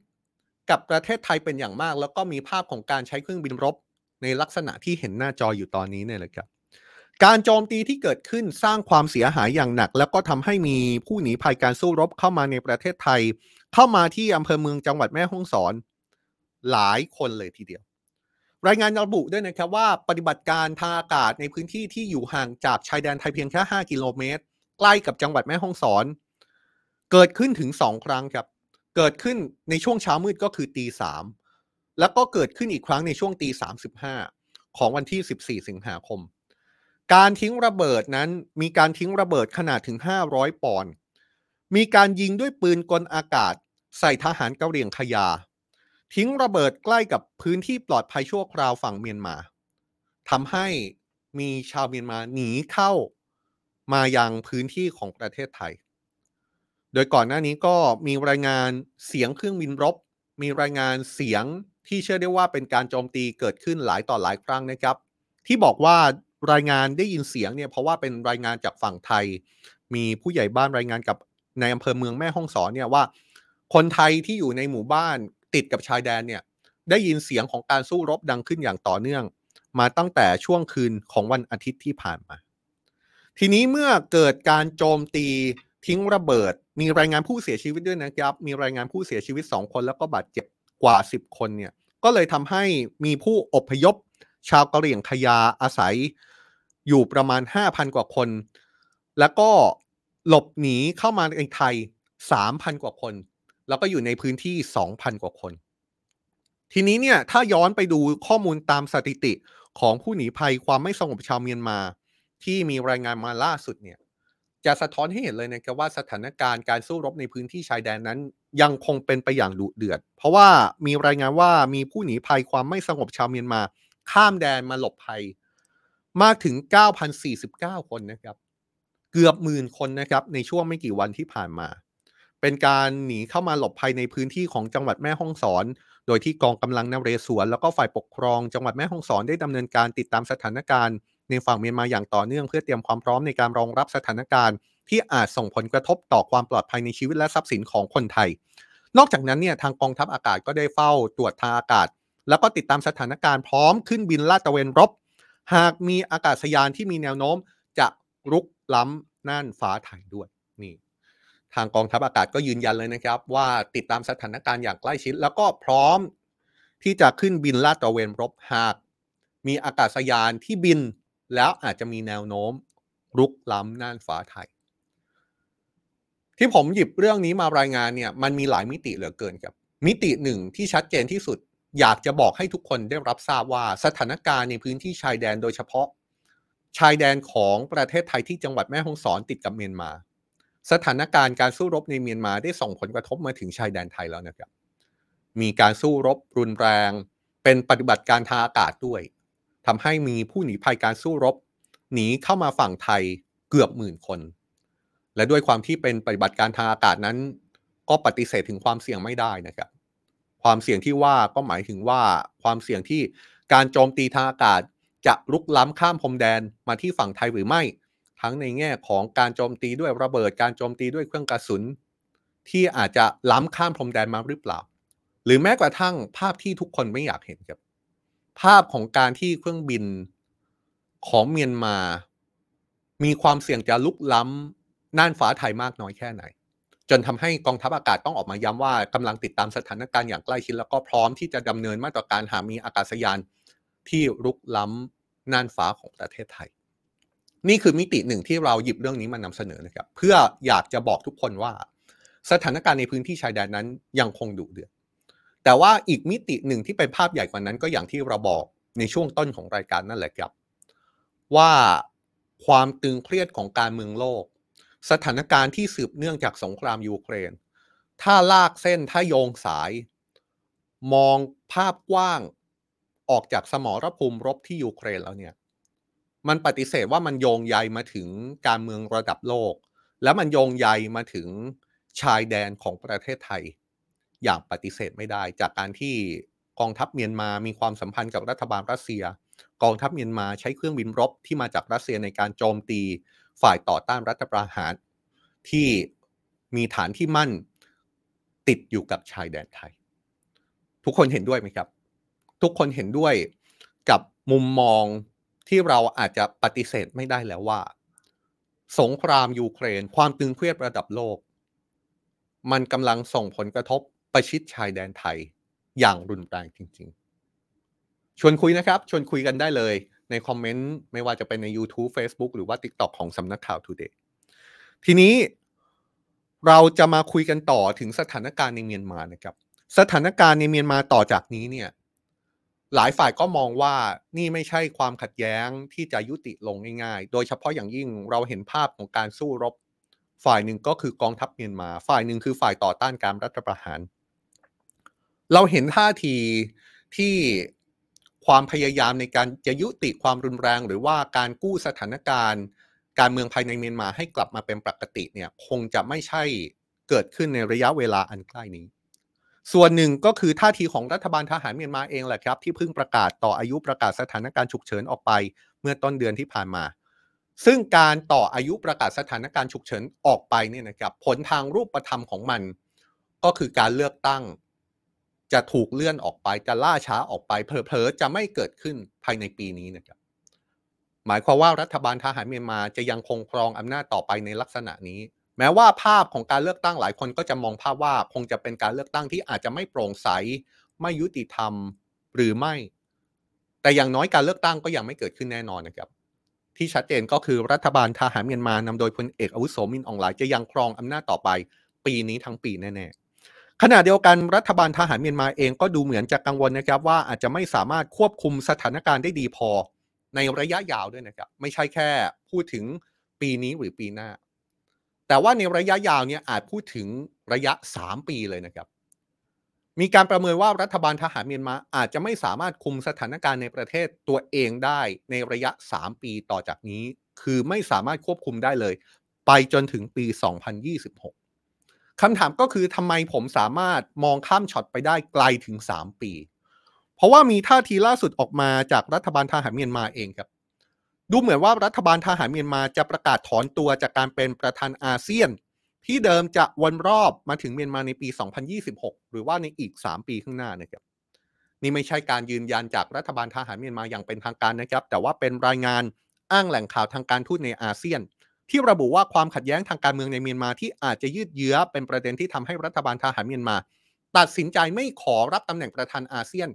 กับประเทศไทยเป็นอย่างมาก แล้วก็มีภาพของการใช้เครื่องบินรบ ในลักษณะที่เห็นหน้าจออยู่ตอนนี้เนี่ยแหละครับ การโจมตีที่เกิดขึ้นสร้างความเสียหายอย่างหนัก แล้วก็ทำให้มีผู้หนีภัยการสู้รบเข้ามาในประเทศไทย เข้ามาที่อำเภอเมืองจังหวัดแม่ฮ่องสอน หลายคนเลยทีเดียว รายงานระบุด้วยนะครับว่าปฏิบัติการทางอากาศในพื้นที่ที่อยู่ห่างจากชายแดนไทยเพียงแค่ 5 กิโลเมตร ใกล้กับจังหวัดแม่ฮ่องสอน เกิดขึ้นถึง 2 ครั้งครับ เกิดขึ้นในช่วงเช้ามืดก็คือตีสามแล้วก็เกิดขึ้นอีกครั้งในช่วงตีสามสิบห้าของวันที่ 14 สิงหาคม การทิ้งระเบิดนั้นมีการทิ้งระเบิดขนาดถึง 500 ปอนด์มีการยิงด้วยปืนกลอากาศ ใส่ทหารเกะเหรี่ยงขยา ทิ้งระเบิดใกล้กับพื้นที่ปลอดภัยชั่วคราวฝั่งเมียนมาทำให้มีชาวเมียนมาหนีเข้ามายังพื้นที่ของประเทศไทย โดยก่อนหน้านี้ก็มีรายงานเสียงเครื่องบินรบ มีรายงานเสียงที่เชื่อได้ว่าเป็นการโจมตีเกิดขึ้นหลายต่อหลายครั้งนะครับ ที่บอกว่ารายงานได้ยินเสียงเนี่ยเพราะว่าเป็นรายงานจากฝั่งไทย มีผู้ใหญ่บ้านรายงานกับในอำเภอเมืองแม่ฮ่องสอนเนี่ยว่า คนไทยที่อยู่ในหมู่บ้าน ติดกับชายแดนเนี่ยได้ยินเสียงของการสู้รบดังขึ้นอย่างต่อเนื่อง มาตั้งแต่ช่วงคืนของวันอาทิตย์ที่ผ่านมา ทีนี้เมื่อเกิดการโจมตีทิ้งระเบิด มีรายงานผู้เสียชีวิตด้วยนะครับ มีรายงานผู้เสียชีวิต 2 คนแล้วก็บาดเจ็บกว่า 10 คนเนี่ยก็เลยทำให้มีผู้อพยพ ชาวกะเหรี่ยงขยาอาศัยอยู่ประมาณ 5,000 กว่าคน แล้วก็หลบหนีเข้ามาในไทย 3,000 กว่าคน แล้วก็อยู่ในพื้นที่ 2,000 กว่าคน ทีนี้เนี่ยถ้าย้อนไปดูข้อมูลตามสถิติของผู้หนีภัยความไม่สงบชาวเมียนมา ที่มีรายงานมาล่าสุดเนี่ยจะสะท้อนให้เห็นเลยนะครับว่าสถานการณ์การสู้รบในพื้นที่ชายแดนนั้น ยังคงเป็นไปอย่างดุเดือด เพราะว่ามีรายงานว่ามีผู้หนีภัยความไม่สงบชาวเมียนมา ข้ามแดนมาหลบภัย มากถึง 9,049 คนนะครับ เกือบหมื่นคนนะครับในช่วงไม่กี่วันที่ผ่านมา เป็นการหนีเข้ามาหลบภัยในพื้นที่ของจังหวัดแม่ฮ่องสอน โดยที่กองกำลังนเรศวรแล้วก็ฝ่ายปกครอง จังหวัดแม่ฮ่องสอนได้ดำเนินการติดตามสถานการณ์ ในฝั่งเมียนมาอย่างต่อเนื่องเพื่อเตรียมความพร้อมในการรองรับสถานการณ์ ที่อาจส่งผลกระทบต่อความปลอดภัยในชีวิตและทรัพย์สินของคนไทย นอกจากนั้นเนี่ยทางกองทัพอากาศก็ได้เฝ้าตรวจทางอากาศ แล้วก็ติดตามสถานการณ์พร้อมขึ้นบินลาดตระเวนรบ หากมีอากาศยานที่มีแนวโน้มจะรุกล้ำน่านฟ้าไทยด้วยนี่ ทางกองทัพอากาศก็ยืนยันเลยนะครับ ว่าติดตามสถานการณ์อย่างใกล้ชิด แล้วก็พร้อมที่จะขึ้นบินลาดตระเวนรบหาก มีอากาศยานที่บินแล้วอาจจะมีแนวโน้มรุกล้ำน่านฟ้าไทย ที่ผมหยิบเรื่องนี้มารายงานเนี่ยมันมีหลายมิติเหลือเกินครับ มิติหนึ่งที่ชัดเจนที่สุด อยากจะบอกให้ทุกคนได้รับทราบว่าสถานการณ์ในพื้นที่ชายแดนโดยเฉพาะ ชายแดนของประเทศไทยที่จังหวัดแม่ฮ่องสอนติดกับเมียนมา สถานการณ์การสู้รบในเมียนมาได้ส่งผลกระทบมาถึงชายแดนไทยแล้วนะครับ มีการสู้รบรุนแรง เป็นปฏิบัติการทางอากาศด้วยทำให้มีผู้หนีภัยการสู้รบ หนีเข้ามาฝั่งไทยเกือบหมื่นคน และด้วยความที่เป็นปฏิบัติการทางอากาศนั้น ก็ปฏิเสธถึงความเสี่ยงไม่ได้นะครับ ความเสี่ยงที่ว่าก็หมายถึงว่าความเสี่ยงที่การโจมตีทางอากาศจะลุกล้ำข้ามพรมแดนมาที่ฝั่งไทยหรือไม่ ทั้งในแง่ของการโจมตีด้วยระเบิดการโจมตีด้วยเครื่องกระสุน ที่อาจจะล้ำข้ามพรมแดนมาหรือเปล่า หรือแม้กระทั่งภาพที่ทุกคนไม่อยากเห็นครับ ภาพของการที่เครื่องบินของเมียนมา มีความเสี่ยงจะลุกล้ำน่านฟ้าไทยมากน้อยแค่ไหน จนทำให้กองทัพอากาศต้องออกมาย้ำว่ากำลังติดตามสถานการณ์อย่างใกล้ชิดแล้วก็พร้อมที่จะดำเนินมาตรการหามีอากาศยานที่ลุกล้ำน่านฟ้าของประเทศไทย นี่คือมิติหนึ่งที่เราหยิบเรื่องนี้มานำเสนอนะครับ เพื่ออยากจะบอกทุกคนว่า สถานการณ์ในพื้นที่ชายแดนนั้นยังคงดุเดือดแต่ว่าอีกมิติหนึ่งที่เป็นภาพใหญ่กว่านั้นก็อย่างที่เราบอกในช่วงต้นของรายการนั่นแหละครับ ว่าความตึงเครียดของการเมืองโลก สถานการณ์ที่สืบเนื่องจากสงครามยูเครน ถ้าลากเส้นถ้าโยงสาย มองภาพกว้างออกจากสมรภูมิรบที่ยูเครนแล้วเนี่ย มันปฏิเสธว่ามันโยงใยมาถึงการเมืองระดับโลก แล้วมันโยงใยมาถึงชายแดนของประเทศไทย อย่างปฏิเสธไม่ได้ จากการที่กองทัพเมียนมามีความสัมพันธ์กับรัฐบาลรัสเซีย กองทัพเมียนมาใช้เครื่องบินรบที่มาจากรัสเซียในการโจมตีฝ่ายต่อต้านรัฐประหาร ที่มีฐานที่มั่นติดอยู่กับชายแดนไทย ทุกคนเห็นด้วยไหมครับ ทุกคนเห็นด้วยกับมุมมอง ที่เราอาจจะปฏิเสธไม่ได้แล้วว่า สงครามยูเครน ความตึงเครียดระดับโลก มันกำลังส่งผลกระทบประชิดชายแดนไทยอย่างรุนแรงจริง ๆ ชวนคุยนะครับ ชวนคุยกันได้เลยในคอมเมนต์ไม่ว่าจะเป็นใน YouTube Facebook หรือว่า TikTok ของสำนักข่าว Today ทีนี้เราจะมาคุยกันต่อถึงสถานการณ์ในเมียนมานะครับ สถานการณ์ในเมียนมาต่อจากนี้เนี่ย หลายฝ่ายก็มองว่านี่ไม่ใช่ความขัดแย้งที่จะยุติลงง่ายๆ โดยเฉพาะอย่างยิ่งเราเห็นภาพของการสู้รบ ฝ่ายหนึ่งก็คือกองทัพเมียนมา ฝ่ายหนึ่งคือฝ่ายต่อต้านการรัฐประหาร เราเห็นท่าทีที่ความพยายามในการจะยุติความรุนแรง หรือว่าการกู้สถานการณ์ การเมืองภายในเมียนมาให้กลับมาเป็นปกติเนี่ยคงจะไม่ใช่เกิดขึ้นในระยะเวลาอันใกล้นี้ ส่วนหนึ่งก็คือท่าทีของรัฐบาลทหารเมียนมาเองแหละครับ ที่เพิ่งประกาศต่ออายุประกาศสถานการณ์ฉุกเฉินออกไป เมื่อต้นเดือนที่ผ่านมา ซึ่งการต่ออายุประกาศสถานการณ์ฉุกเฉินออกไปเนี่ยนะครับผลทางรูปธรรมของมัน ก็คือการเลือกตั้ง จะถูกเลื่อนออกไปจะล่าช้าออกไปเผลอๆจะไม่เกิดขึ้นภายในปีนี้นะครับหมายความว่ารัฐบาลทหารเมียนมาจะยังคงครองอำนาจต่อไปในลักษณะนี้ แม้ว่าภาพของการเลือกตั้งหลายคนก็จะมองภาพว่าคงจะเป็นการเลือกตั้งที่อาจจะไม่โปร่งใส ไม่ยุติธรรมหรือไม่ แต่อย่างน้อยการเลือกตั้งก็ยังไม่เกิดขึ้นแน่นอนนะครับ ที่ชัดเจนก็คือรัฐบาลทหารเมียนมานำโดยพลเอกอาวุโสมินอองหลายจะยังครองอำนาจต่อไป ปีนี้ทั้งปีแน่ๆขณะเดียวกันรัฐบาลทหารเมียนมาเองก็ดูเหมือนจะกังวลนะครับว่าอาจจะไม่สามารถควบคุมสถานการณ์ได้ดีพอในระยะยาวด้วยนะครับ ไม่ใช่แค่พูดถึงปีนี้หรือปีหน้า แต่ว่าในระยะยาวเนี่ยอาจพูดถึงระยะ 3 ปีเลยนะครับ มีการประเมินว่ารัฐบาลทหารเมียนมาอาจจะไม่สามารถคุมสถานการณ์ในประเทศตัวเองได้ในระยะ 3 ปีต่อจากนี้ คือไม่สามารถควบคุมได้เลย ไปจนถึงปี 2026คำถามก็คือทำไมผมสามารถมองข้ามช็อตไปได้ไกลถึง 3 ปี เพราะว่ามีท่าทีล่าสุดออกมาจากรัฐบาลทหารเมียนมาเองครับ ดูเหมือนว่ารัฐบาลทหารเมียนมาจะประกาศถอนตัวจากการเป็นประธานอาเซียน ที่เดิมจะวนรอบมาถึงเมียนมาในปี 2026 หรือว่าในอีก 3 ปีข้างหน้านะครับนี่ไม่ใช่การยืนยันจากรัฐบาลทหารเมียนมาอย่างเป็นทางการนะครับ แต่ว่าเป็นรายงานอ้างแหล่งข่าวทางการทูตในอาเซียน ที่ระบุว่าความขัดแย้งทางการเมืองในเมียนมาที่อาจจะยืดเยื้อเป็นประเด็นที่ทำให้รัฐบาลทหารเมียนมา ตัดสินใจไม่ขอรับตำแหน่งประธานอาเซียน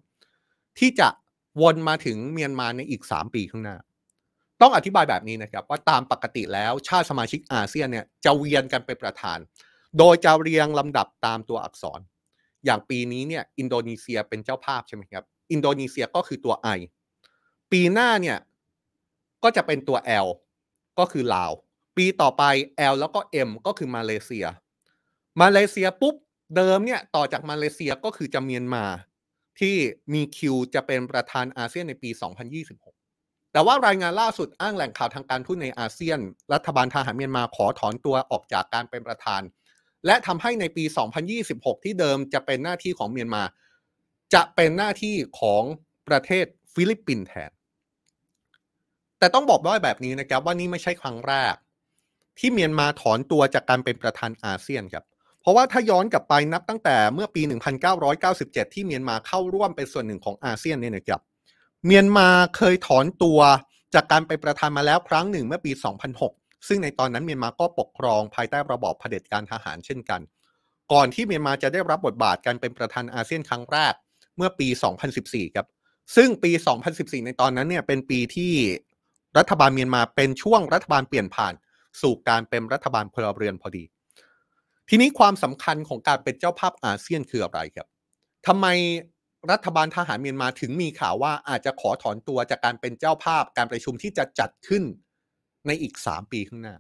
ที่จะวนมาถึงเมียนมาในอีก 3 ปีข้างหน้า ต้องอธิบายแบบนี้นะครับว่าตามปกติแล้วชาติสมาชิกอาเซียนเนี่ยจะเวียนกันเป็นประธาน โดยจะเรียงลำดับตามตัวอักษร อย่างปีนี้เนี่ยอินโดนีเซียเป็นเจ้าภาพใช่ไหมครับอินโดนีเซียก็คือตัว I ปีหน้าเนี่ยก็จะเป็นตัว L ก็คือลาว ปีต่อไป L แล้วก็ M ก็คือมาเลเซีย มาเลเซียปุ๊บเดิมเนี่ยต่อจากมาเลเซียก็คือจะเมียนมา ที่มีคิวจะเป็นประธานอาเซียนในปี 2026 แต่ว่ารายงานล่าสุดอ้างแหล่งข่าวทางการทูตในอาเซียน รัฐบาลทหารเมียนมาขอถอนตัวออกจากการเป็นประธาน และทำให้ในปี 2026 ที่เดิมจะเป็นหน้าที่ของเมียนมา จะเป็นหน้าที่ของประเทศฟิลิปปินส์แทน แต่ต้องบอกด้วยแบบนี้นะครับว่านี่ไม่ใช่ครั้งแรก ที่เมียนมาถอนตัวจากการเป็นประธานอาเซียนครับเพราะว่าถ้าย้อนกลับไปนับตั้งแต่เมื่อปี 1997 ที่เมียนมาเข้าร่วมเป็นส่วนหนึ่งของอาเซียนเนี่ยนะครับ เมียนมาเคยถอนตัวจากการเป็นประธานมาแล้วครั้งหนึ่งเมื่อปี 2006 ซึ่งในตอนนั้นเมียนมาก็ปกครองภายใต้ระบอบเผด็จการทหารเช่นกัน ก่อนที่เมียนมาจะได้รับบทบาทการเป็นประธานอาเซียนครั้งแรกเมื่อปี 2014 ครับ ซึ่งปี 2014 ในตอนนั้นเนี่ยเป็นปีที่รัฐบาลเมียนมาเป็นช่วงรัฐบาลเปลี่ยนผ่าน สู่การเป็นรัฐบาลพลเรือนพอดี ทีนี้ความสำคัญของการเป็นเจ้าภาพอาเซียนคืออะไรครับทำไม รัฐบาลทหารเมียนมาถึงมีข่าวว่าอาจจะขอถอนตัวจากการเป็นเจ้าภาพการประชุมที่จะจัดขึ้นในอีก 3 ปีข้างหน้า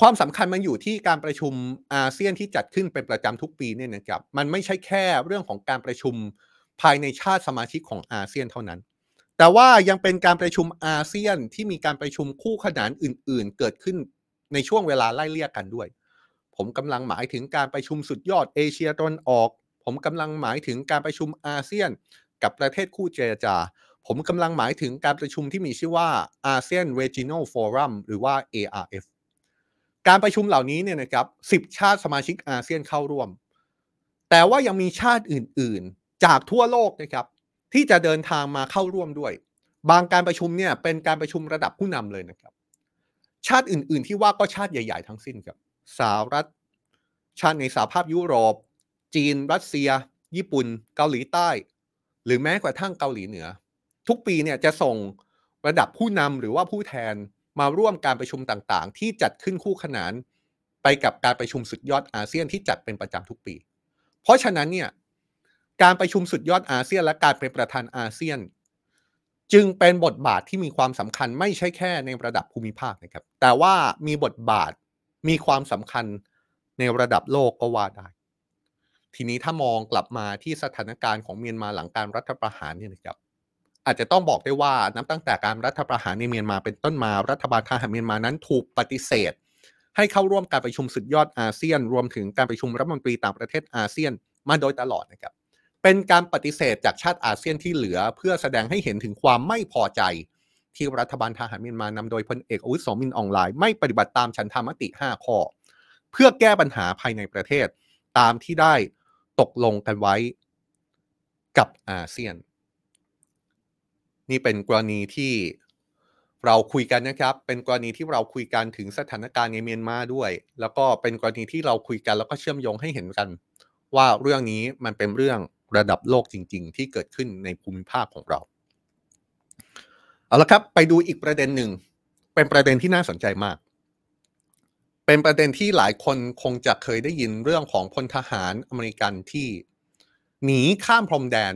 ความสำคัญมันอยู่ที่การประชุมอาเซียนที่จัดขึ้นเป็นประจำทุกปีเนี่ยนะครับมันไม่ใช่แค่เรื่องของการประชุมภายในชาติสมาชิกของอาเซียนเท่านั้น แต่ว่ายังเป็นการประชุมอาเซียนที่มีการประชุมคู่ขนานอื่น ๆ เกิดขึ้นในช่วงเวลาไล่เลี่ยกันด้วย ผมกำลังหมายถึงการประชุมสุดยอดเอเชียตะวันออก ผมกำลังหมายถึงการประชุมอาเซียน กับประเทศคู่เจรจา ผมกำลังหมายถึงการประชุมที่มีชื่อว่าอาเซียน Regional Forum หรือว่า ARF การประชุมเหล่านี้เนี่ยนะครับ10ชาติสมาชิกอาเซียนเข้าร่วม แต่ว่ายังมีชาติอื่นๆ จากทั่วโลกนะครับที่จะเดินทางมาเข้าร่วมด้วย บางการประชุมเนี่ยเป็นการประชุมระดับผู้นำเลยนะครับ ชาติอื่นๆ ที่ว่าก็ชาติใหญ่ ๆ ทั้งสิ้นครับสหรัฐ ชาติในสหภาพยุโรป จีน รัสเซีย ญี่ปุ่น เกาหลีใต้ หรือแม้กระทั่งเกาหลีเหนือ ทุกปีเนี่ยจะส่งระดับผู้นำหรือว่าผู้แทนมาร่วมการประชุมต่างๆ ที่จัดขึ้นคู่ขนานไปกับการประชุมสุดยอดอาเซียนที่จัดเป็นประจำทุกปี เพราะฉะนั้นเนี่ยการประชุมสุดยอดอาเซียน และการเป็นประธานอาเซียน จึงเป็นบทบาทที่มีความสำคัญไม่ใช่แค่ในระดับภูมิภาคนะครับ แต่ว่ามีบทบาทมีความสำคัญในระดับโลกก็ว่าได้ ทีนี้ถ้ามองกลับมาที่สถานการณ์ของเมียนมาหลังการรัฐประหารเนี่ยนะครับอาจจะต้องบอกได้ว่านับตั้งแต่การรัฐประหารในเมียนมาเป็นต้นมารัฐบาลทหารเมียนมานั้นถูกปฏิเสธ ให้เข้าร่วมการประชุมสุดยอดอาเซียน รวมถึงการประชุมรัฐมนตรีต่างประเทศอาเซียนมาโดยตลอดนะครับเป็นการปฏิเสธจากชาติอาเซียนที่เหลือ เพื่อแสดงให้เห็นถึงความไม่พอใจ ที่รัฐบาลทหารเมียนมานำโดยพลเอกอาวุโสมินอองไลน์ไม่ปฏิบัติตามฉันทามติ 5 ข้อ เพื่อแก้ปัญหาภายในประเทศตามที่ได้ ตกลงกันไว้กับอาเซียน นี่เป็นกรณีที่เราคุยกันนะครับ เป็นกรณีที่เราคุยกันถึงสถานการณ์ในเมียนมาด้วย แล้วก็เป็นกรณีที่เราคุยกันแล้วก็เชื่อมโยงให้เห็นกัน ว่าเรื่องนี้มันเป็นเรื่องระดับโลกจริง ๆ ที่เกิดขึ้นในภูมิภาคของเรา เอาละครับ ไปดูอีกประเด็นหนึ่ง เป็นประเด็นที่น่าสนใจมาก เป็นประเด็นที่หลายคนคงจะเคยได้ยินเรื่องของพลทหารอเมริกันที่หนีข้ามพรมแดน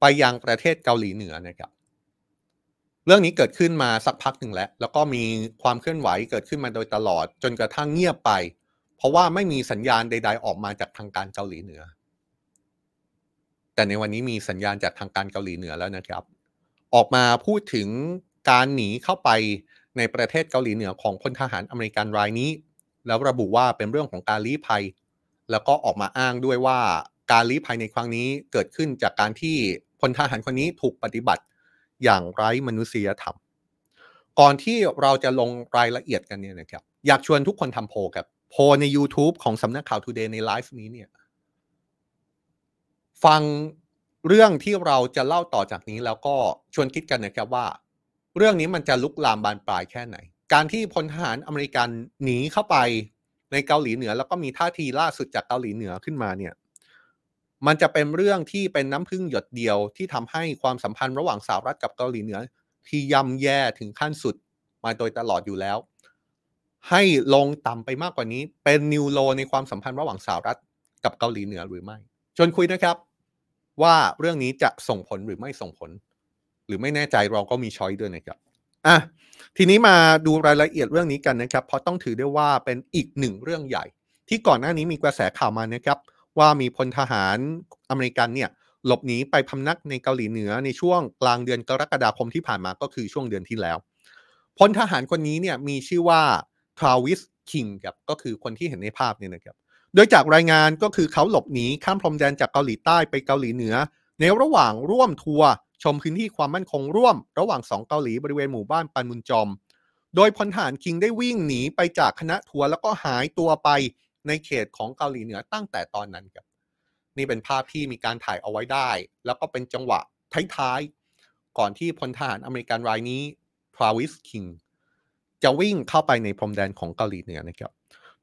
ไปยังประเทศเกาหลีเหนือนะครับ เรื่องนี้เกิดขึ้นมาสักพักหนึ่งแล้ว แล้วก็มีความเคลื่อนไหวเกิดขึ้นมาโดยตลอด จนกระทั่งเงียบไป เพราะว่าไม่มีสัญญาณใด ๆ ออกมาจากทางการเกาหลีเหนือ แต่ในวันนี้มีสัญญาณจากทางการเกาหลีเหนือแล้วนะครับ ออกมาพูดถึงการหนีเข้าไป ในประเทศเกาหลีเหนือของพลทหารอเมริกันรายนี้ แล้วระบุว่าเป็นเรื่องของการลี้ภัย แล้วก็ออกมาอ้างด้วยว่าการลี้ภัยในครั้งนี้เกิดขึ้นจากการที่พลทหารคนนี้ถูกปฏิบัติอย่างไร้มนุษยธรรม ก่อนที่เราจะลงรายละเอียดกันเนี่ยนะครับ อยากชวนทุกคนทำโพลครับ โพลใน YouTube ของสำนักข่าว Today ในไลฟ์นี้เนี่ย ฟังเรื่องที่เราจะเล่าต่อจากนี้แล้วก็ชวนคิดกันนะครับว่า เรื่องนี้มันจะลุกลามบานปลายแค่ไหน การที่พลทหารอเมริกันหนีเข้าไปในเกาหลีเหนือ แล้วก็มีท่าทีล่าสุดจากเกาหลีเหนือขึ้นมาเนี่ยมันจะเป็นเรื่องที่เป็นน้ำพึ่งหยดเดียวที่ทำให้ความสัมพันธ์ระหว่างสหรัฐกับเกาหลีเหนือ ที่ย่ำแย่ถึงขั้นสุดมาโดยตลอดอยู่แล้ว ให้ลงต่ำไปมากกว่านี้ เป็นนิวโลในความสัมพันธ์ระหว่างสหรัฐกับเกาหลีเหนือหรือไม่ชวนคุยนะครับ ว่าเรื่องนี้จะส่งผลหรือไม่ส่งผล หรือไม่แน่ใจเราก็มีช้อยด้วยนะครับอะทีนี้มาดูรายละเอียดเรื่องนี้กันนะครับ เพราะต้องถือได้ว่าเป็นอีกหนึ่งเรื่องใหญ่ ที่ก่อนหน้านี้มีกระแสข่าวมานะครับ ว่ามีพลทหารอเมริกันเนี่ยหลบหนีไปพำนักในเกาหลีเหนือในช่วงกลางเดือนกรกฎาคมที่ผ่านมาก็คือช่วงเดือนที่แล้วพลทหารคนนี้เนี่ยมีชื่อว่าทราวิสคิงครับก็คือคนที่เห็นในภาพเนี่ยนะครับ โดยจากรายงานก็คือเขาหลบหนีข้ามพรมแดนจากเกาหลีใต้ไปเกาหลีเหนือ ในระหว่างร่วมทัวร์ ชมพื้นที่ความมั่นคงร่วม ระหว่างสองเกาหลีบริเวณหมู่บ้านปันมุนจอม โดยพลทหารคิงได้วิ่งหนีไปจากคณะทัวร์แล้วก็หายตัวไปในเขตของเกาหลีเหนือตั้งแต่ตอนนั้นครับ นี่เป็นภาพที่มีการถ่ายเอาไว้ได้ แล้วก็เป็นจังหวะท้ายๆก่อนที่พลทหารอเมริกันรายนี้ทราวิสคิงจะวิ่งเข้าไปในพรมแดนของเกาหลีเหนือนะครับ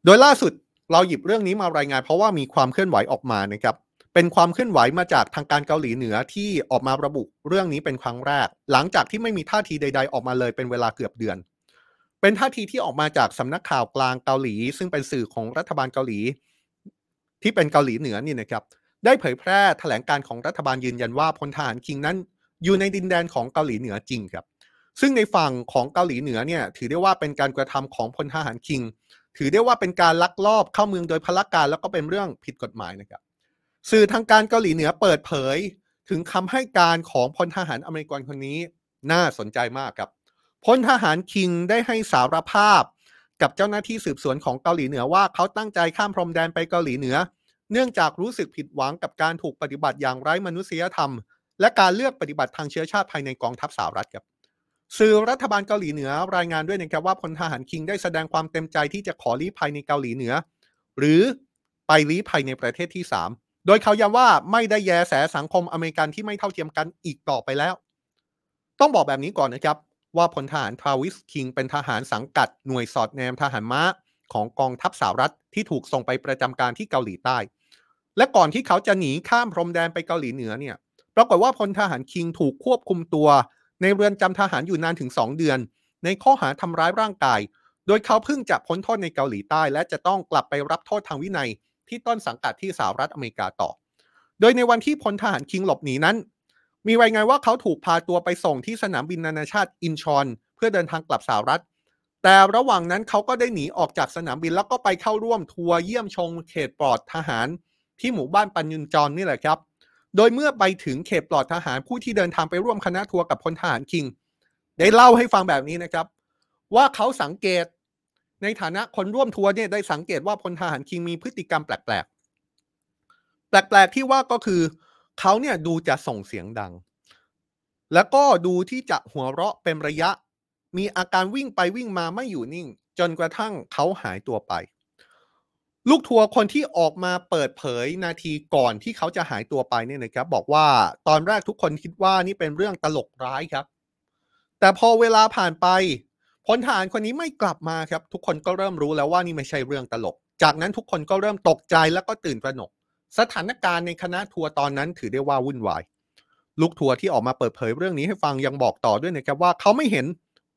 โดยล่าสุดเราหยิบเรื่องนี้มารายงานเพราะว่ามีความเคลื่อนไหวออกมานะครับ เป็นความเคลื่อนไหวมาจากทางการเกาหลีเหนือที่ออกมาระบุเรื่องนี้เป็นครั้งแรก หลังจากที่ไม่มีท่าทีใด ๆ ออกมาเลยเป็นเวลาเกือบเดือน เป็นท่าทีที่ออกมาจากสำนักข่าวกลางเกาหลี ซึ่งเป็นสื่อของรัฐบาลเกาหลี ที่เป็นเกาหลีเหนือนี่นะครับได้เผยแพร่แถลงการของรัฐบาลยืนยันว่าพลทหารคิงนั้น อยู่ในดินแดนของเกาหลีเหนือจริงครับ ซึ่งในฝั่งของเกาหลีเหนือเนี่ยถือได้ว่าเป็นการกระทำของพลทหารคิง ถือได้ว่าเป็นการลักลอบเข้าเมืองโดยพลการแล้วก็เป็นเรื่องผิดกฎหมายนะครับ สื่อทางการเกาหลีเหนือเปิดเผย ถึงคำให้การของพลทหารอเมริกันคนนี้น่าสนใจมากครับพลทหารคิงได้ให้สารภาพ กับเจ้าหน้าที่สืบสวนของเกาหลีเหนือว่าเขาตั้งใจข้ามพรมแดนไปเกาหลีเหนือ เนื่องจากรู้สึกผิดหวังกับการถูกปฏิบัติอย่างไร้มนุษยธรรม และการเลือกปฏิบัติทางเชื้อชาติภายในกองทัพสหรัฐครับสื่อรัฐบาลเกาหลีเหนือรายงานด้วยนะครับว่าพลทหารคิงได้แสดงความเต็มใจที่จะขอลี้ภัยในเกาหลีเหนือ หรือไปลี้ภัยในประเทศที่3 โดยเขาย้ำว่าไม่ได้แยแสสังคมอเมริกันที่ไม่เท่าเทียมกันอีกต่อไปแล้ว ต้องบอกแบบนี้ก่อนนะครับว่าพลทหารทราวิสคิงเป็นทหารสังกัดหน่วยสอดแนมทหารม้าของกองทัพสหรัฐที่ถูกส่งไปประจำการที่เกาหลีใต้ และก่อนที่เขาจะหนีข้ามพรมแดนไปเกาหลีเหนือเนี่ยปรากฏว่าพลทหารคิงถูกควบคุมตัว ในเรือนจำทหารอยู่นานถึง 2 เดือน ในข้อหาทำร้ายร่างกาย โดยเขาเพิ่งจะพ้นโทษในเกาหลีใต้ และจะต้องกลับไปรับโทษทางวินัย ที่ต้นสังกัดที่สหรัฐอเมริกาต่อ โดยในวันที่พลทหารคิงหลบหนีนั้น มีรายงานว่าเขาถูกพาตัวไปส่งที่สนามบินนานาชาติอินชอน เพื่อเดินทางกลับสหรัฐ แต่ระหว่างนั้นเขาก็ได้หนีออกจากสนามบินแล้วก็ไปเข้าร่วมทัวร์เยี่ยมชมเขตปลอดทหาร ที่หมู่บ้านปัญญุนจรนี่แหละครับ โดยเมื่อไปถึงเขตปลอดทหารผู้ที่เดินทางไปร่วมคณะทัวร์กับพลทหารคิง ได้เล่าให้ฟังแบบนี้นะครับ ว่าเขาสังเกต ในฐานะคนร่วมทัวร์เนี่ยได้สังเกตว่าพลทหารคิงมีพฤติกรรมแปลกๆ แปลกๆที่ว่าก็คือเขาเนี่ยดูจะส่งเสียงดัง แล้วก็ดูที่จะหัวเราะเป็นระยะ มีอาการวิ่งไปวิ่งมาไม่อยู่นิ่ง จนกระทั่งเขาหายตัวไป ลูกทัวร์คนที่ออกมาเปิดเผยนาทีก่อนที่เขาจะหายตัวไปเนี่ยนะครับ บอกว่าตอนแรกทุกคนคิดว่านี่เป็นเรื่องตลกร้ายครับ แต่พอเวลาผ่านไป พลทหารคนนี้ไม่กลับมาครับ ทุกคนก็เริ่มรู้แล้วว่านี่ไม่ใช่เรื่องตลก จากนั้นทุกคนก็เริ่มตกใจแล้วก็ตื่นตระหนก สถานการณ์ในคณะทัวร์ตอนนั้นถือได้ว่าวุ่นวาย ลูกทัวร์ที่ออกมาเปิดเผยเรื่องนี้ให้ฟังยังบอกต่อด้วยนะครับว่าเขาไม่เห็น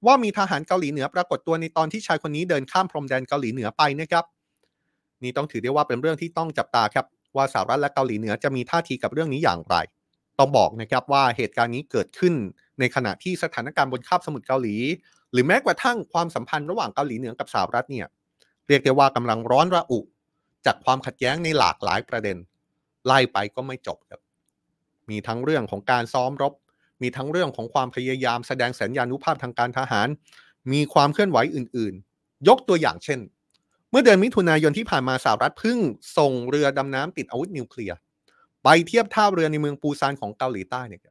ว่ามีทหารเกาหลีเหนือปรากฏตัวในตอนที่ชายคนนี้เดินข้ามพรมแดนเกาหลีเหนือไปนะครับ นี่ต้องถือได้ว่าเป็นเรื่องที่ต้องจับตาครับ ว่าสหรัฐและเกาหลีเหนือจะมีท่าทีกับเรื่องนี้อย่างไร ต้องบอกนะครับว่าเหตุการณ์นี้เกิดขึ้นในขณะที่สถานการณ์บนคาบสมุทรเกาหลี หรือแม้กระทั่งความสัมพันธ์ระหว่างเกาหลีเหนือกับสหรัฐเนี่ยเรียกได้ว่ากำลังร้อนระอุ จากความขัดแย้งในหลากหลายประเด็น ไล่ไปก็ไม่จบครับมีทั้งเรื่องของการซ้อมรบ มีทั้งเรื่องของความพยายามแสดงสัญญานุภาพทางการทหาร มีความเคลื่อนไหวอื่น ๆ ยกตัวอย่างเช่น เมื่อเดือนมิถุนายนที่ผ่านมาสหรัฐเพิ่งส่งเรือดำน้ำติดอาวุธนิวเคลียร์ไปเทียบท่าเรือในเมืองปูซานของเกาหลีใต้เนี่ย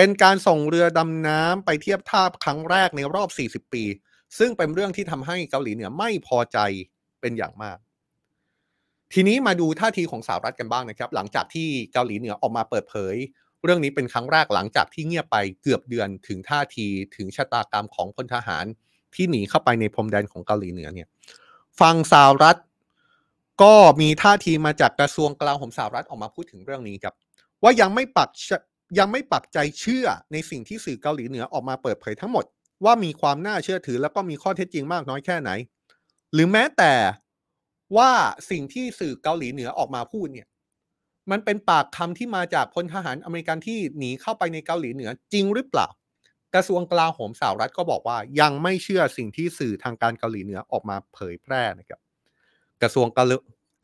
เป็นการส่งเรือดำน้ำไปเทียบท่าครั้งแรกในรอบ 40 ปี ซึ่งเป็นเรื่องที่ทำให้เกาหลีเหนือไม่พอใจเป็นอย่างมาก ทีนี้มาดูท่าทีของสหรัฐกันบ้างนะครับ หลังจากที่เกาหลีเหนือออกมาเปิดเผย เรื่องนี้เป็นครั้งแรกหลังจากที่เงียบไปเกือบเดือนถึงท่าทีถึงชะตากรรมของพลทหารที่หนีเข้าไปในพรมแดนของเกาหลีเหนือเนี่ยฝั่งสหรัฐก็มีท่าทีมาจากกระทรวงกลาโหมสหรัฐออกมาพูดถึงเรื่องนี้ครับ ว่ายังไม่ปัก ยังไม่ปักใจเชื่อในสิ่งที่สื่อเกาหลีเหนือออกมาเปิดเผยทั้งหมด ว่ามีความน่าเชื่อถือแล้วก็มีข้อเท็จจริงมากน้อยแค่ไหน หรือแม้แต่ว่าสิ่งที่สื่อเกาหลีเหนือออกมาพูดเนี่ย มันเป็นปากคำที่มาจากพลทหารอเมริกันที่หนีเข้าไปในเกาหลีเหนือจริงหรือเปล่า กระทรวงกลาโหมสหรัฐก็บอกว่ายังไม่เชื่อสิ่งที่สื่อทางการเกาหลีเหนือออกมาเผยแพร่นะครับ กระทรวง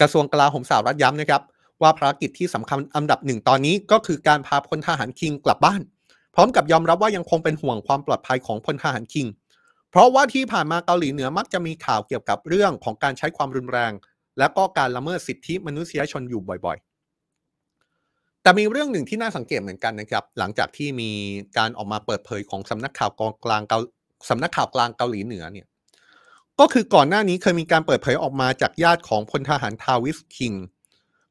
กระทรวงกลาโหมสหรัฐย้ำนะครับ ว่าภารกิจที่สำคัญอันดับหนึ่งตอนนี้ก็คือการพาพลทหารคิงกลับบ้าน พร้อมกับยอมรับว่ายังคงเป็นห่วงความปลอดภัยของพลทหารคิง เพราะว่าที่ผ่านมาเกาหลีเหนือมักจะมีข่าวเกี่ยวกับเรื่องของการใช้ความรุนแรง และก็การละเมิดสิทธิมนุษยชนอยู่บ่อยๆ แต่มีเรื่องหนึ่งที่น่าสังเกตเหมือนกันนะครับ หลังจากที่มีการออกมาเปิดเผยของสำนักข่าวกลางเกาสำนักข่าวกลางเกาหลีเหนือเนี่ยก็คือก่อนหน้านี้เคยมีการเปิดเผยออกมาจากญาติของพลทหารทาวิสคิง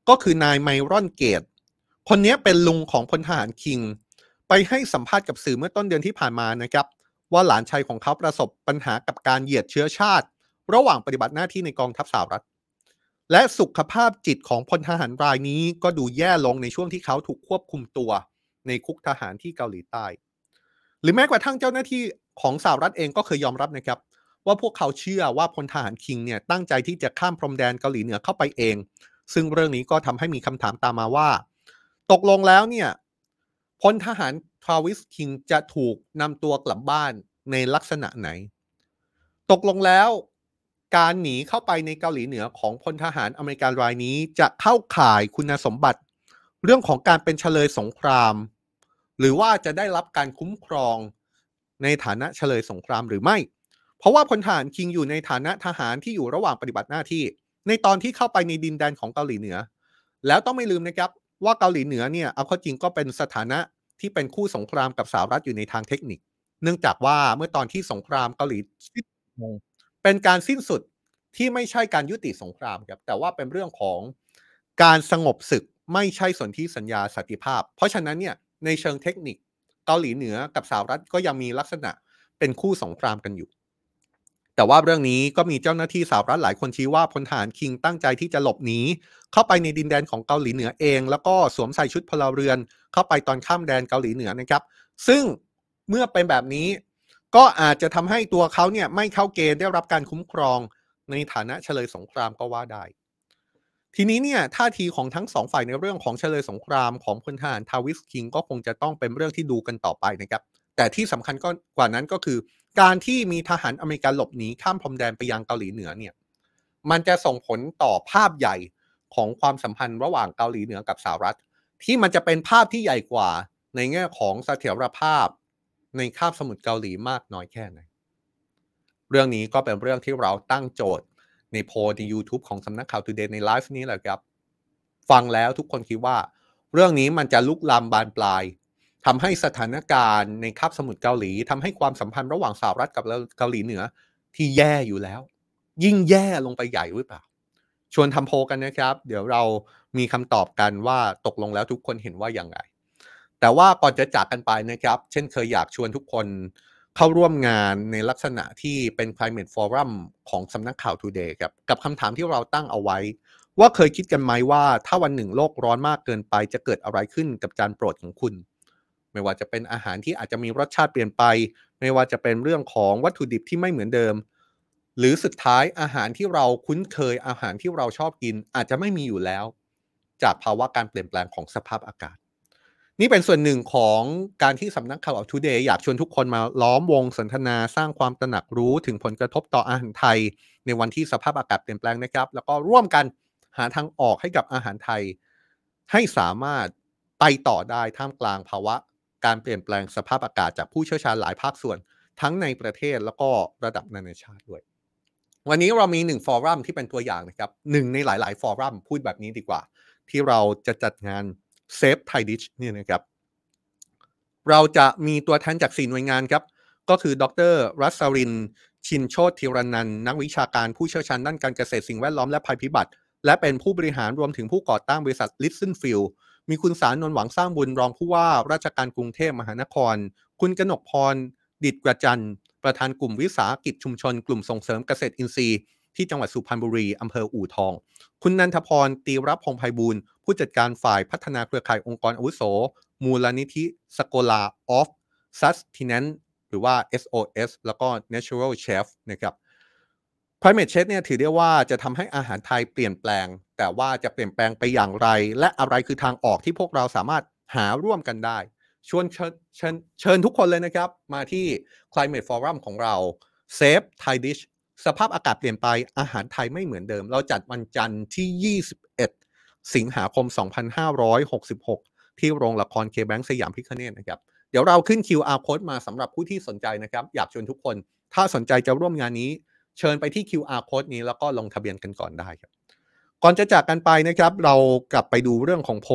ก็คือนายไมรอนเกต คนนี้เป็นลุงของพลทหารคิง ไปให้สัมภาษณ์กับสื่อเมื่อต้นเดือนที่ผ่านมานะครับ ว่าหลานชายของเขาประสบปัญหากับการเหยียดเชื้อชาติ ระหว่างปฏิบัติหน้าที่ในกองทัพสหรัฐ และสุขภาพจิตของพลทหารรายนี้ก็ดูแย่ลงในช่วงที่เขาถูกควบคุมตัว ในคุกทหารที่เกาหลีใต้ หรือแม้กระทั่งเจ้าหน้าที่ของสหรัฐเองก็เคยยอมรับนะครับว่าพวกเขาเชื่อว่าพลทหารคิงเนี่ยตั้งใจที่จะข้ามพรมแดนเกาหลีเหนือเข้าไปเอง ซึ่งเรื่องนี้ก็ทำให้มีคำถามตามมาว่า ตกลงแล้วเนี่ยพลทหารทราวิสคิงจะถูกนำตัวกลับบ้านในลักษณะไหน ตกลงแล้วการหนีเข้าไปในเกาหลีเหนือของพลทหารอเมริกันรายนี้จะเข้าข่ายคุณสมบัติ เรื่องของการเป็นเฉลยสงคราม หรือว่าจะได้รับการคุ้มครองในฐานะเฉลยสงครามหรือไม่ เพราะว่าพลทหารคิงอยู่ในฐานะทหารที่อยู่ระหว่างปฏิบัติหน้าที่ ในตอนที่เข้าไปในดินแดนของเกาหลีเหนือ แล้วต้องไม่ลืมนะครับว่าเกาหลีเหนือเนี่ยเอาเข้าจริงก็เป็นสถานะที่เป็นคู่สงครามกับสหรัฐอยู่ในทางเทคนิค เนื่องจากว่าเมื่อตอนที่สงครามเกาหลีเป็นการสิ้นสุดที่ไม่ใช่การยุติสงครามครับแต่ว่าเป็นเรื่องของการสงบศึกไม่ใช่สนธิสัญญาสันติภาพ เพราะฉะนั้นเนี่ยในเชิงเทคนิคเกาหลีเหนือกับสหรัฐก็ยังมีลักษณะเป็นคู่สงครามกันอยู่ แต่ว่าเรื่องนี้ก็มีเจ้าหน้าที่สหรัฐหลายคนชี้ว่าพลทหารคิงตั้งใจที่จะหลบหนีเข้าไปในดินแดนของเกาหลีเหนือเอง แล้วก็สวมใส่ชุดพลเรือน เข้าไปตอนข้ามแดนเกาหลีเหนือนะครับ ซึ่งเมื่อเป็นแบบนี้ ก็อาจจะทำให้ตัวเขาเนี่ยไม่เข้าเกณฑ์ได้รับการคุ้มครองในฐานะเฉลยสงครามก็ว่าได้ ทีนี้เนี่ยท่าทีของทั้งสองฝ่ายในเรื่องของเฉลยสงครามของพลทหารทาวิสคิงก็คงจะต้องเป็นเรื่องที่ดูกันต่อไปนะครับแต่ที่สำคัญก็กว่านั้นก็คือ การที่มีทหารอเมริกันหลบหนีข้ามพรมแดนไปยังเกาหลีเหนือเนี่ยมันจะส่งผลต่อภาพใหญ่ของความสัมพันธ์ระหว่างเกาหลีเหนือกับสหรัฐ ที่มันจะเป็นภาพที่ใหญ่กว่าในแง่ของเสถียรภาพในคาบสมุทรเกาหลีมากน้อยแค่ไหน เรื่องนี้ก็เป็นเรื่องที่เราตั้งโจทย์ในโพลใน YouTube ของสำนักข่าว Today ในไลฟ์นี้แหละครับ ฟังแล้วทุกคนคิดว่า เรื่องนี้มันจะลุกลามบานปลาย ทำให้สถานการณ์ในคาบสมุทรเกาหลีทำให้ความสัมพันธ์ระหว่างสหรัฐกับเกาหลีเหนือ ที่แย่อยู่แล้ว ยิ่งแย่ลงไปใหญ่หรือเปล่า ชวนทำโพกันนะครับ เดี๋ยวเรามีคำตอบกันว่าตกลงแล้วทุกคนเห็นว่าอย่างไร แต่ว่าก่อนจะจากกันไปนะครับ เช่นเคยอยากชวนทุกคนเข้าร่วมงานในลักษณะที่เป็น climate forum ของสำนักข่าว Today ครับกับคำถามที่เราตั้งเอาไว้ ว่าเคยคิดกันไหมว่าถ้าวันหนึ่งโลกร้อนมากเกินไปจะเกิดอะไรขึ้นกับจานโปรดของคุณ ไม่ว่าจะเป็นอาหารที่อาจจะมีรสชาติเปลี่ยนไป ไม่ว่าจะเป็นเรื่องของวัตถุดิบที่ไม่เหมือนเดิม หรือสุดท้ายอาหารที่เราคุ้นเคยอาหารที่เราชอบกินอาจจะไม่มีอยู่แล้ว จากภาวะการเปลี่ยนแปลงของสภาพอากาศ นี่เป็นส่วนหนึ่งของการที่สำนักข่าวทูเดย์อยากชวนทุกคนมาล้อมวงสนทนาสร้างความตระหนักรู้ถึงผลกระทบต่ออาหารไทย ในวันที่สภาพอากาศเปลี่ยนแปลงนะครับ แล้วก็ร่วมกันหาทางออกให้กับอาหารไทย ให้สามารถไปต่อได้ท่ามกลางภาวะ การเปลี่ยนแปลงสภาพอากาศจากผู้เชี่ยวชาญหลายภาคส่วน ทั้งในประเทศแล้วก็ระดับนานาชาติด้วย วันนี้เรามีหนึ่งฟอรัมที่เป็นตัวอย่างนะครับหนึ่งในหลาย ๆ ฟอรัมพูดแบบนี้ดีกว่า ที่เราจะจัดงานเซฟไทยดิชเนี่ยนะครับ เราจะมีตัวแทนจากสี่หน่วยงานครับ ก็คือดรรัศริน ชินโชติรนันนักวิชาการผู้เชี่ยวชาญด้านการเกษตรสิ่งแวดล้อมและภัยพิบัติ และเป็นผู้บริหารรวมถึงผู้ก่อตั้งบริษัทลิสเซนฟิลมีคุณสารนนหวังสร้างบุญรองผู้ว่าราชการกรุงเทพมหานคร คุณกนกพร ดิดกระจัน ประธานกลุ่มวิสาหกิจชุมชน กลุ่มส่งเสริมเกษตรอินทรีย์ ที่จังหวัดสุพรรณบุรีอำเภออู่ทอง คุณนันทพร ตีรับพงไพบูลผู้จัดการฝ่ายพัฒนาเครือข่ายองค์กรอาวุโส มูลนิธิสโกลาออฟซัสทิน n นหรือว่า SOS แล้วก็ Natural Chef นะครับ Climate Change เนี่ยถือได้ว่าจะทำให้อาหารไทยเปลี่ยนแปลง แต่ว่าจะเปลี่ยนแปลงไปอย่างไร และอะไรคือทางออกที่พวกเราสามารถหาร่วมกันได้ ชวนเชิญเชิญเชิญทุกคนเลยนะครับ มาที่ Climate Forum ของเรา Save Thai Dish สภาพอากาศเปลี่ยนไปอาหารไทยไม่เหมือนเดิม เราจัดวันจันทร์ที่ 21 สิงหาคม 2566 ที่โรงละครเคแบงสยามพิคเนตนะครับเดี๋ยวเราขึ้น QR code มาสำหรับผู้ที่สนใจนะครับ อยากชวนทุกคน ถ้าสนใจจะร่วมงานนี้ เชิญไปที่ QR code นี้แล้วก็ลงทะเบียนกันก่อนได้ครับ ก่อนจะจากกันไปนะครับ เรากลับไปดูเรื่องของโพ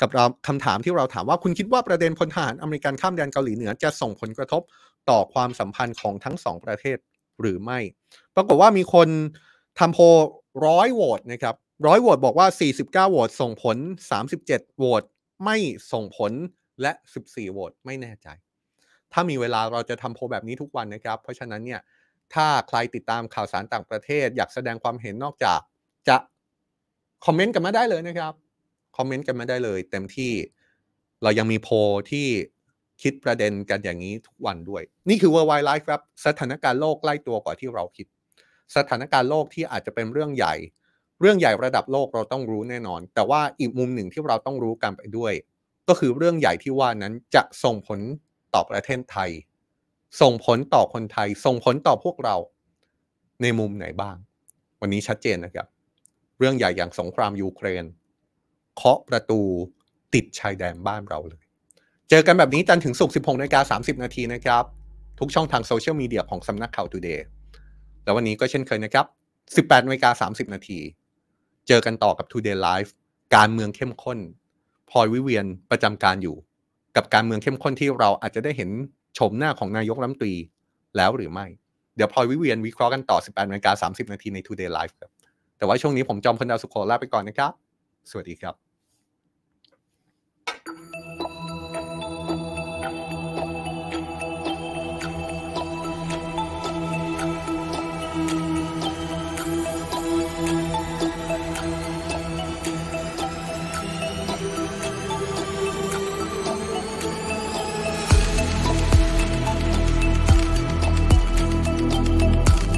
กับเราคำถามที่เราถามว่าคุณคิดว่าประเด็นพลทหารอเมริกันข้ามแดนเกาหลีเหนือจะส่งผลกระทบต่อความสัมพันธ์ของทั้งสองประเทศหรือไม่ ปรากฏว่ามีคนทำโพร้อยโหวตนะครับร้อยโหวตบอกว่า 49โหวตส่งผล 37โหวตไม่ส่งผลและ 14โหวตไม่แน่ใจ ถ้ามีเวลาเราจะทำโพแบบนี้ทุกวันนะครับ เพราะฉะนั้นเนี่ย ถ้าใครติดตามข่าวสารต่างประเทศ อยากแสดงความเห็นนอกจากจะคอมเมนต์กันมาได้เลยนะครับ คอมเมนต์กันมาได้เลย เต็มที่เรายังมีโพลที่คิดประเด็นกันอย่างนี้ทุกวันด้วย นี่คือ Worldwide Life ครับ สถานการณ์โลกใกล้ตัวกว่าที่เราคิด สถานการณ์โลกที่อาจจะเป็นเรื่องใหญ่ เรื่องใหญ่ระดับโลกเราต้องรู้แน่นอน แต่ว่าอีกมุมหนึ่งที่เราต้องรู้กันไปด้วย ก็คือเรื่องใหญ่ที่ว่านั้นจะส่งผลต่อประเทศไทย ส่งผลต่อคนไทย ส่งผลต่อพวกเราในมุมไหนบ้าง วันนี้ชัดเจนนะครับ เรื่องใหญ่อย่างสงครามยูเครน เคาะประตูติดชายแดนบ้านเราเลย เจอกันแบบนี้จันถึงศุก16นาฬิกา30 นาทีนะครับ ทุกช่องทางโซเชียลมีเดียของสำนักข่าว Today แล้ววันนี้ก็เช่นเคยนะครับ 18นาฬิกา30 นาที เจอกันต่อกับ Today Live การเมืองเข้มข้นพลอยวิเวียนประจำการอยู่ กับการเมืองเข้มข้นที่เราอาจจะได้เห็น ชมหน้าของนายกรัฐมนตรีแล้วหรือไม่ เดี๋ยวพลอยวิเวียนวิเคราะห์กันต่อ 18นาฬิกา30 นาทีใน Today Live ครับ แต่ว่าช่วงนี้ผมจอมพลดาวสุโขลาไปก่อนนะครับ สวัสดีครับ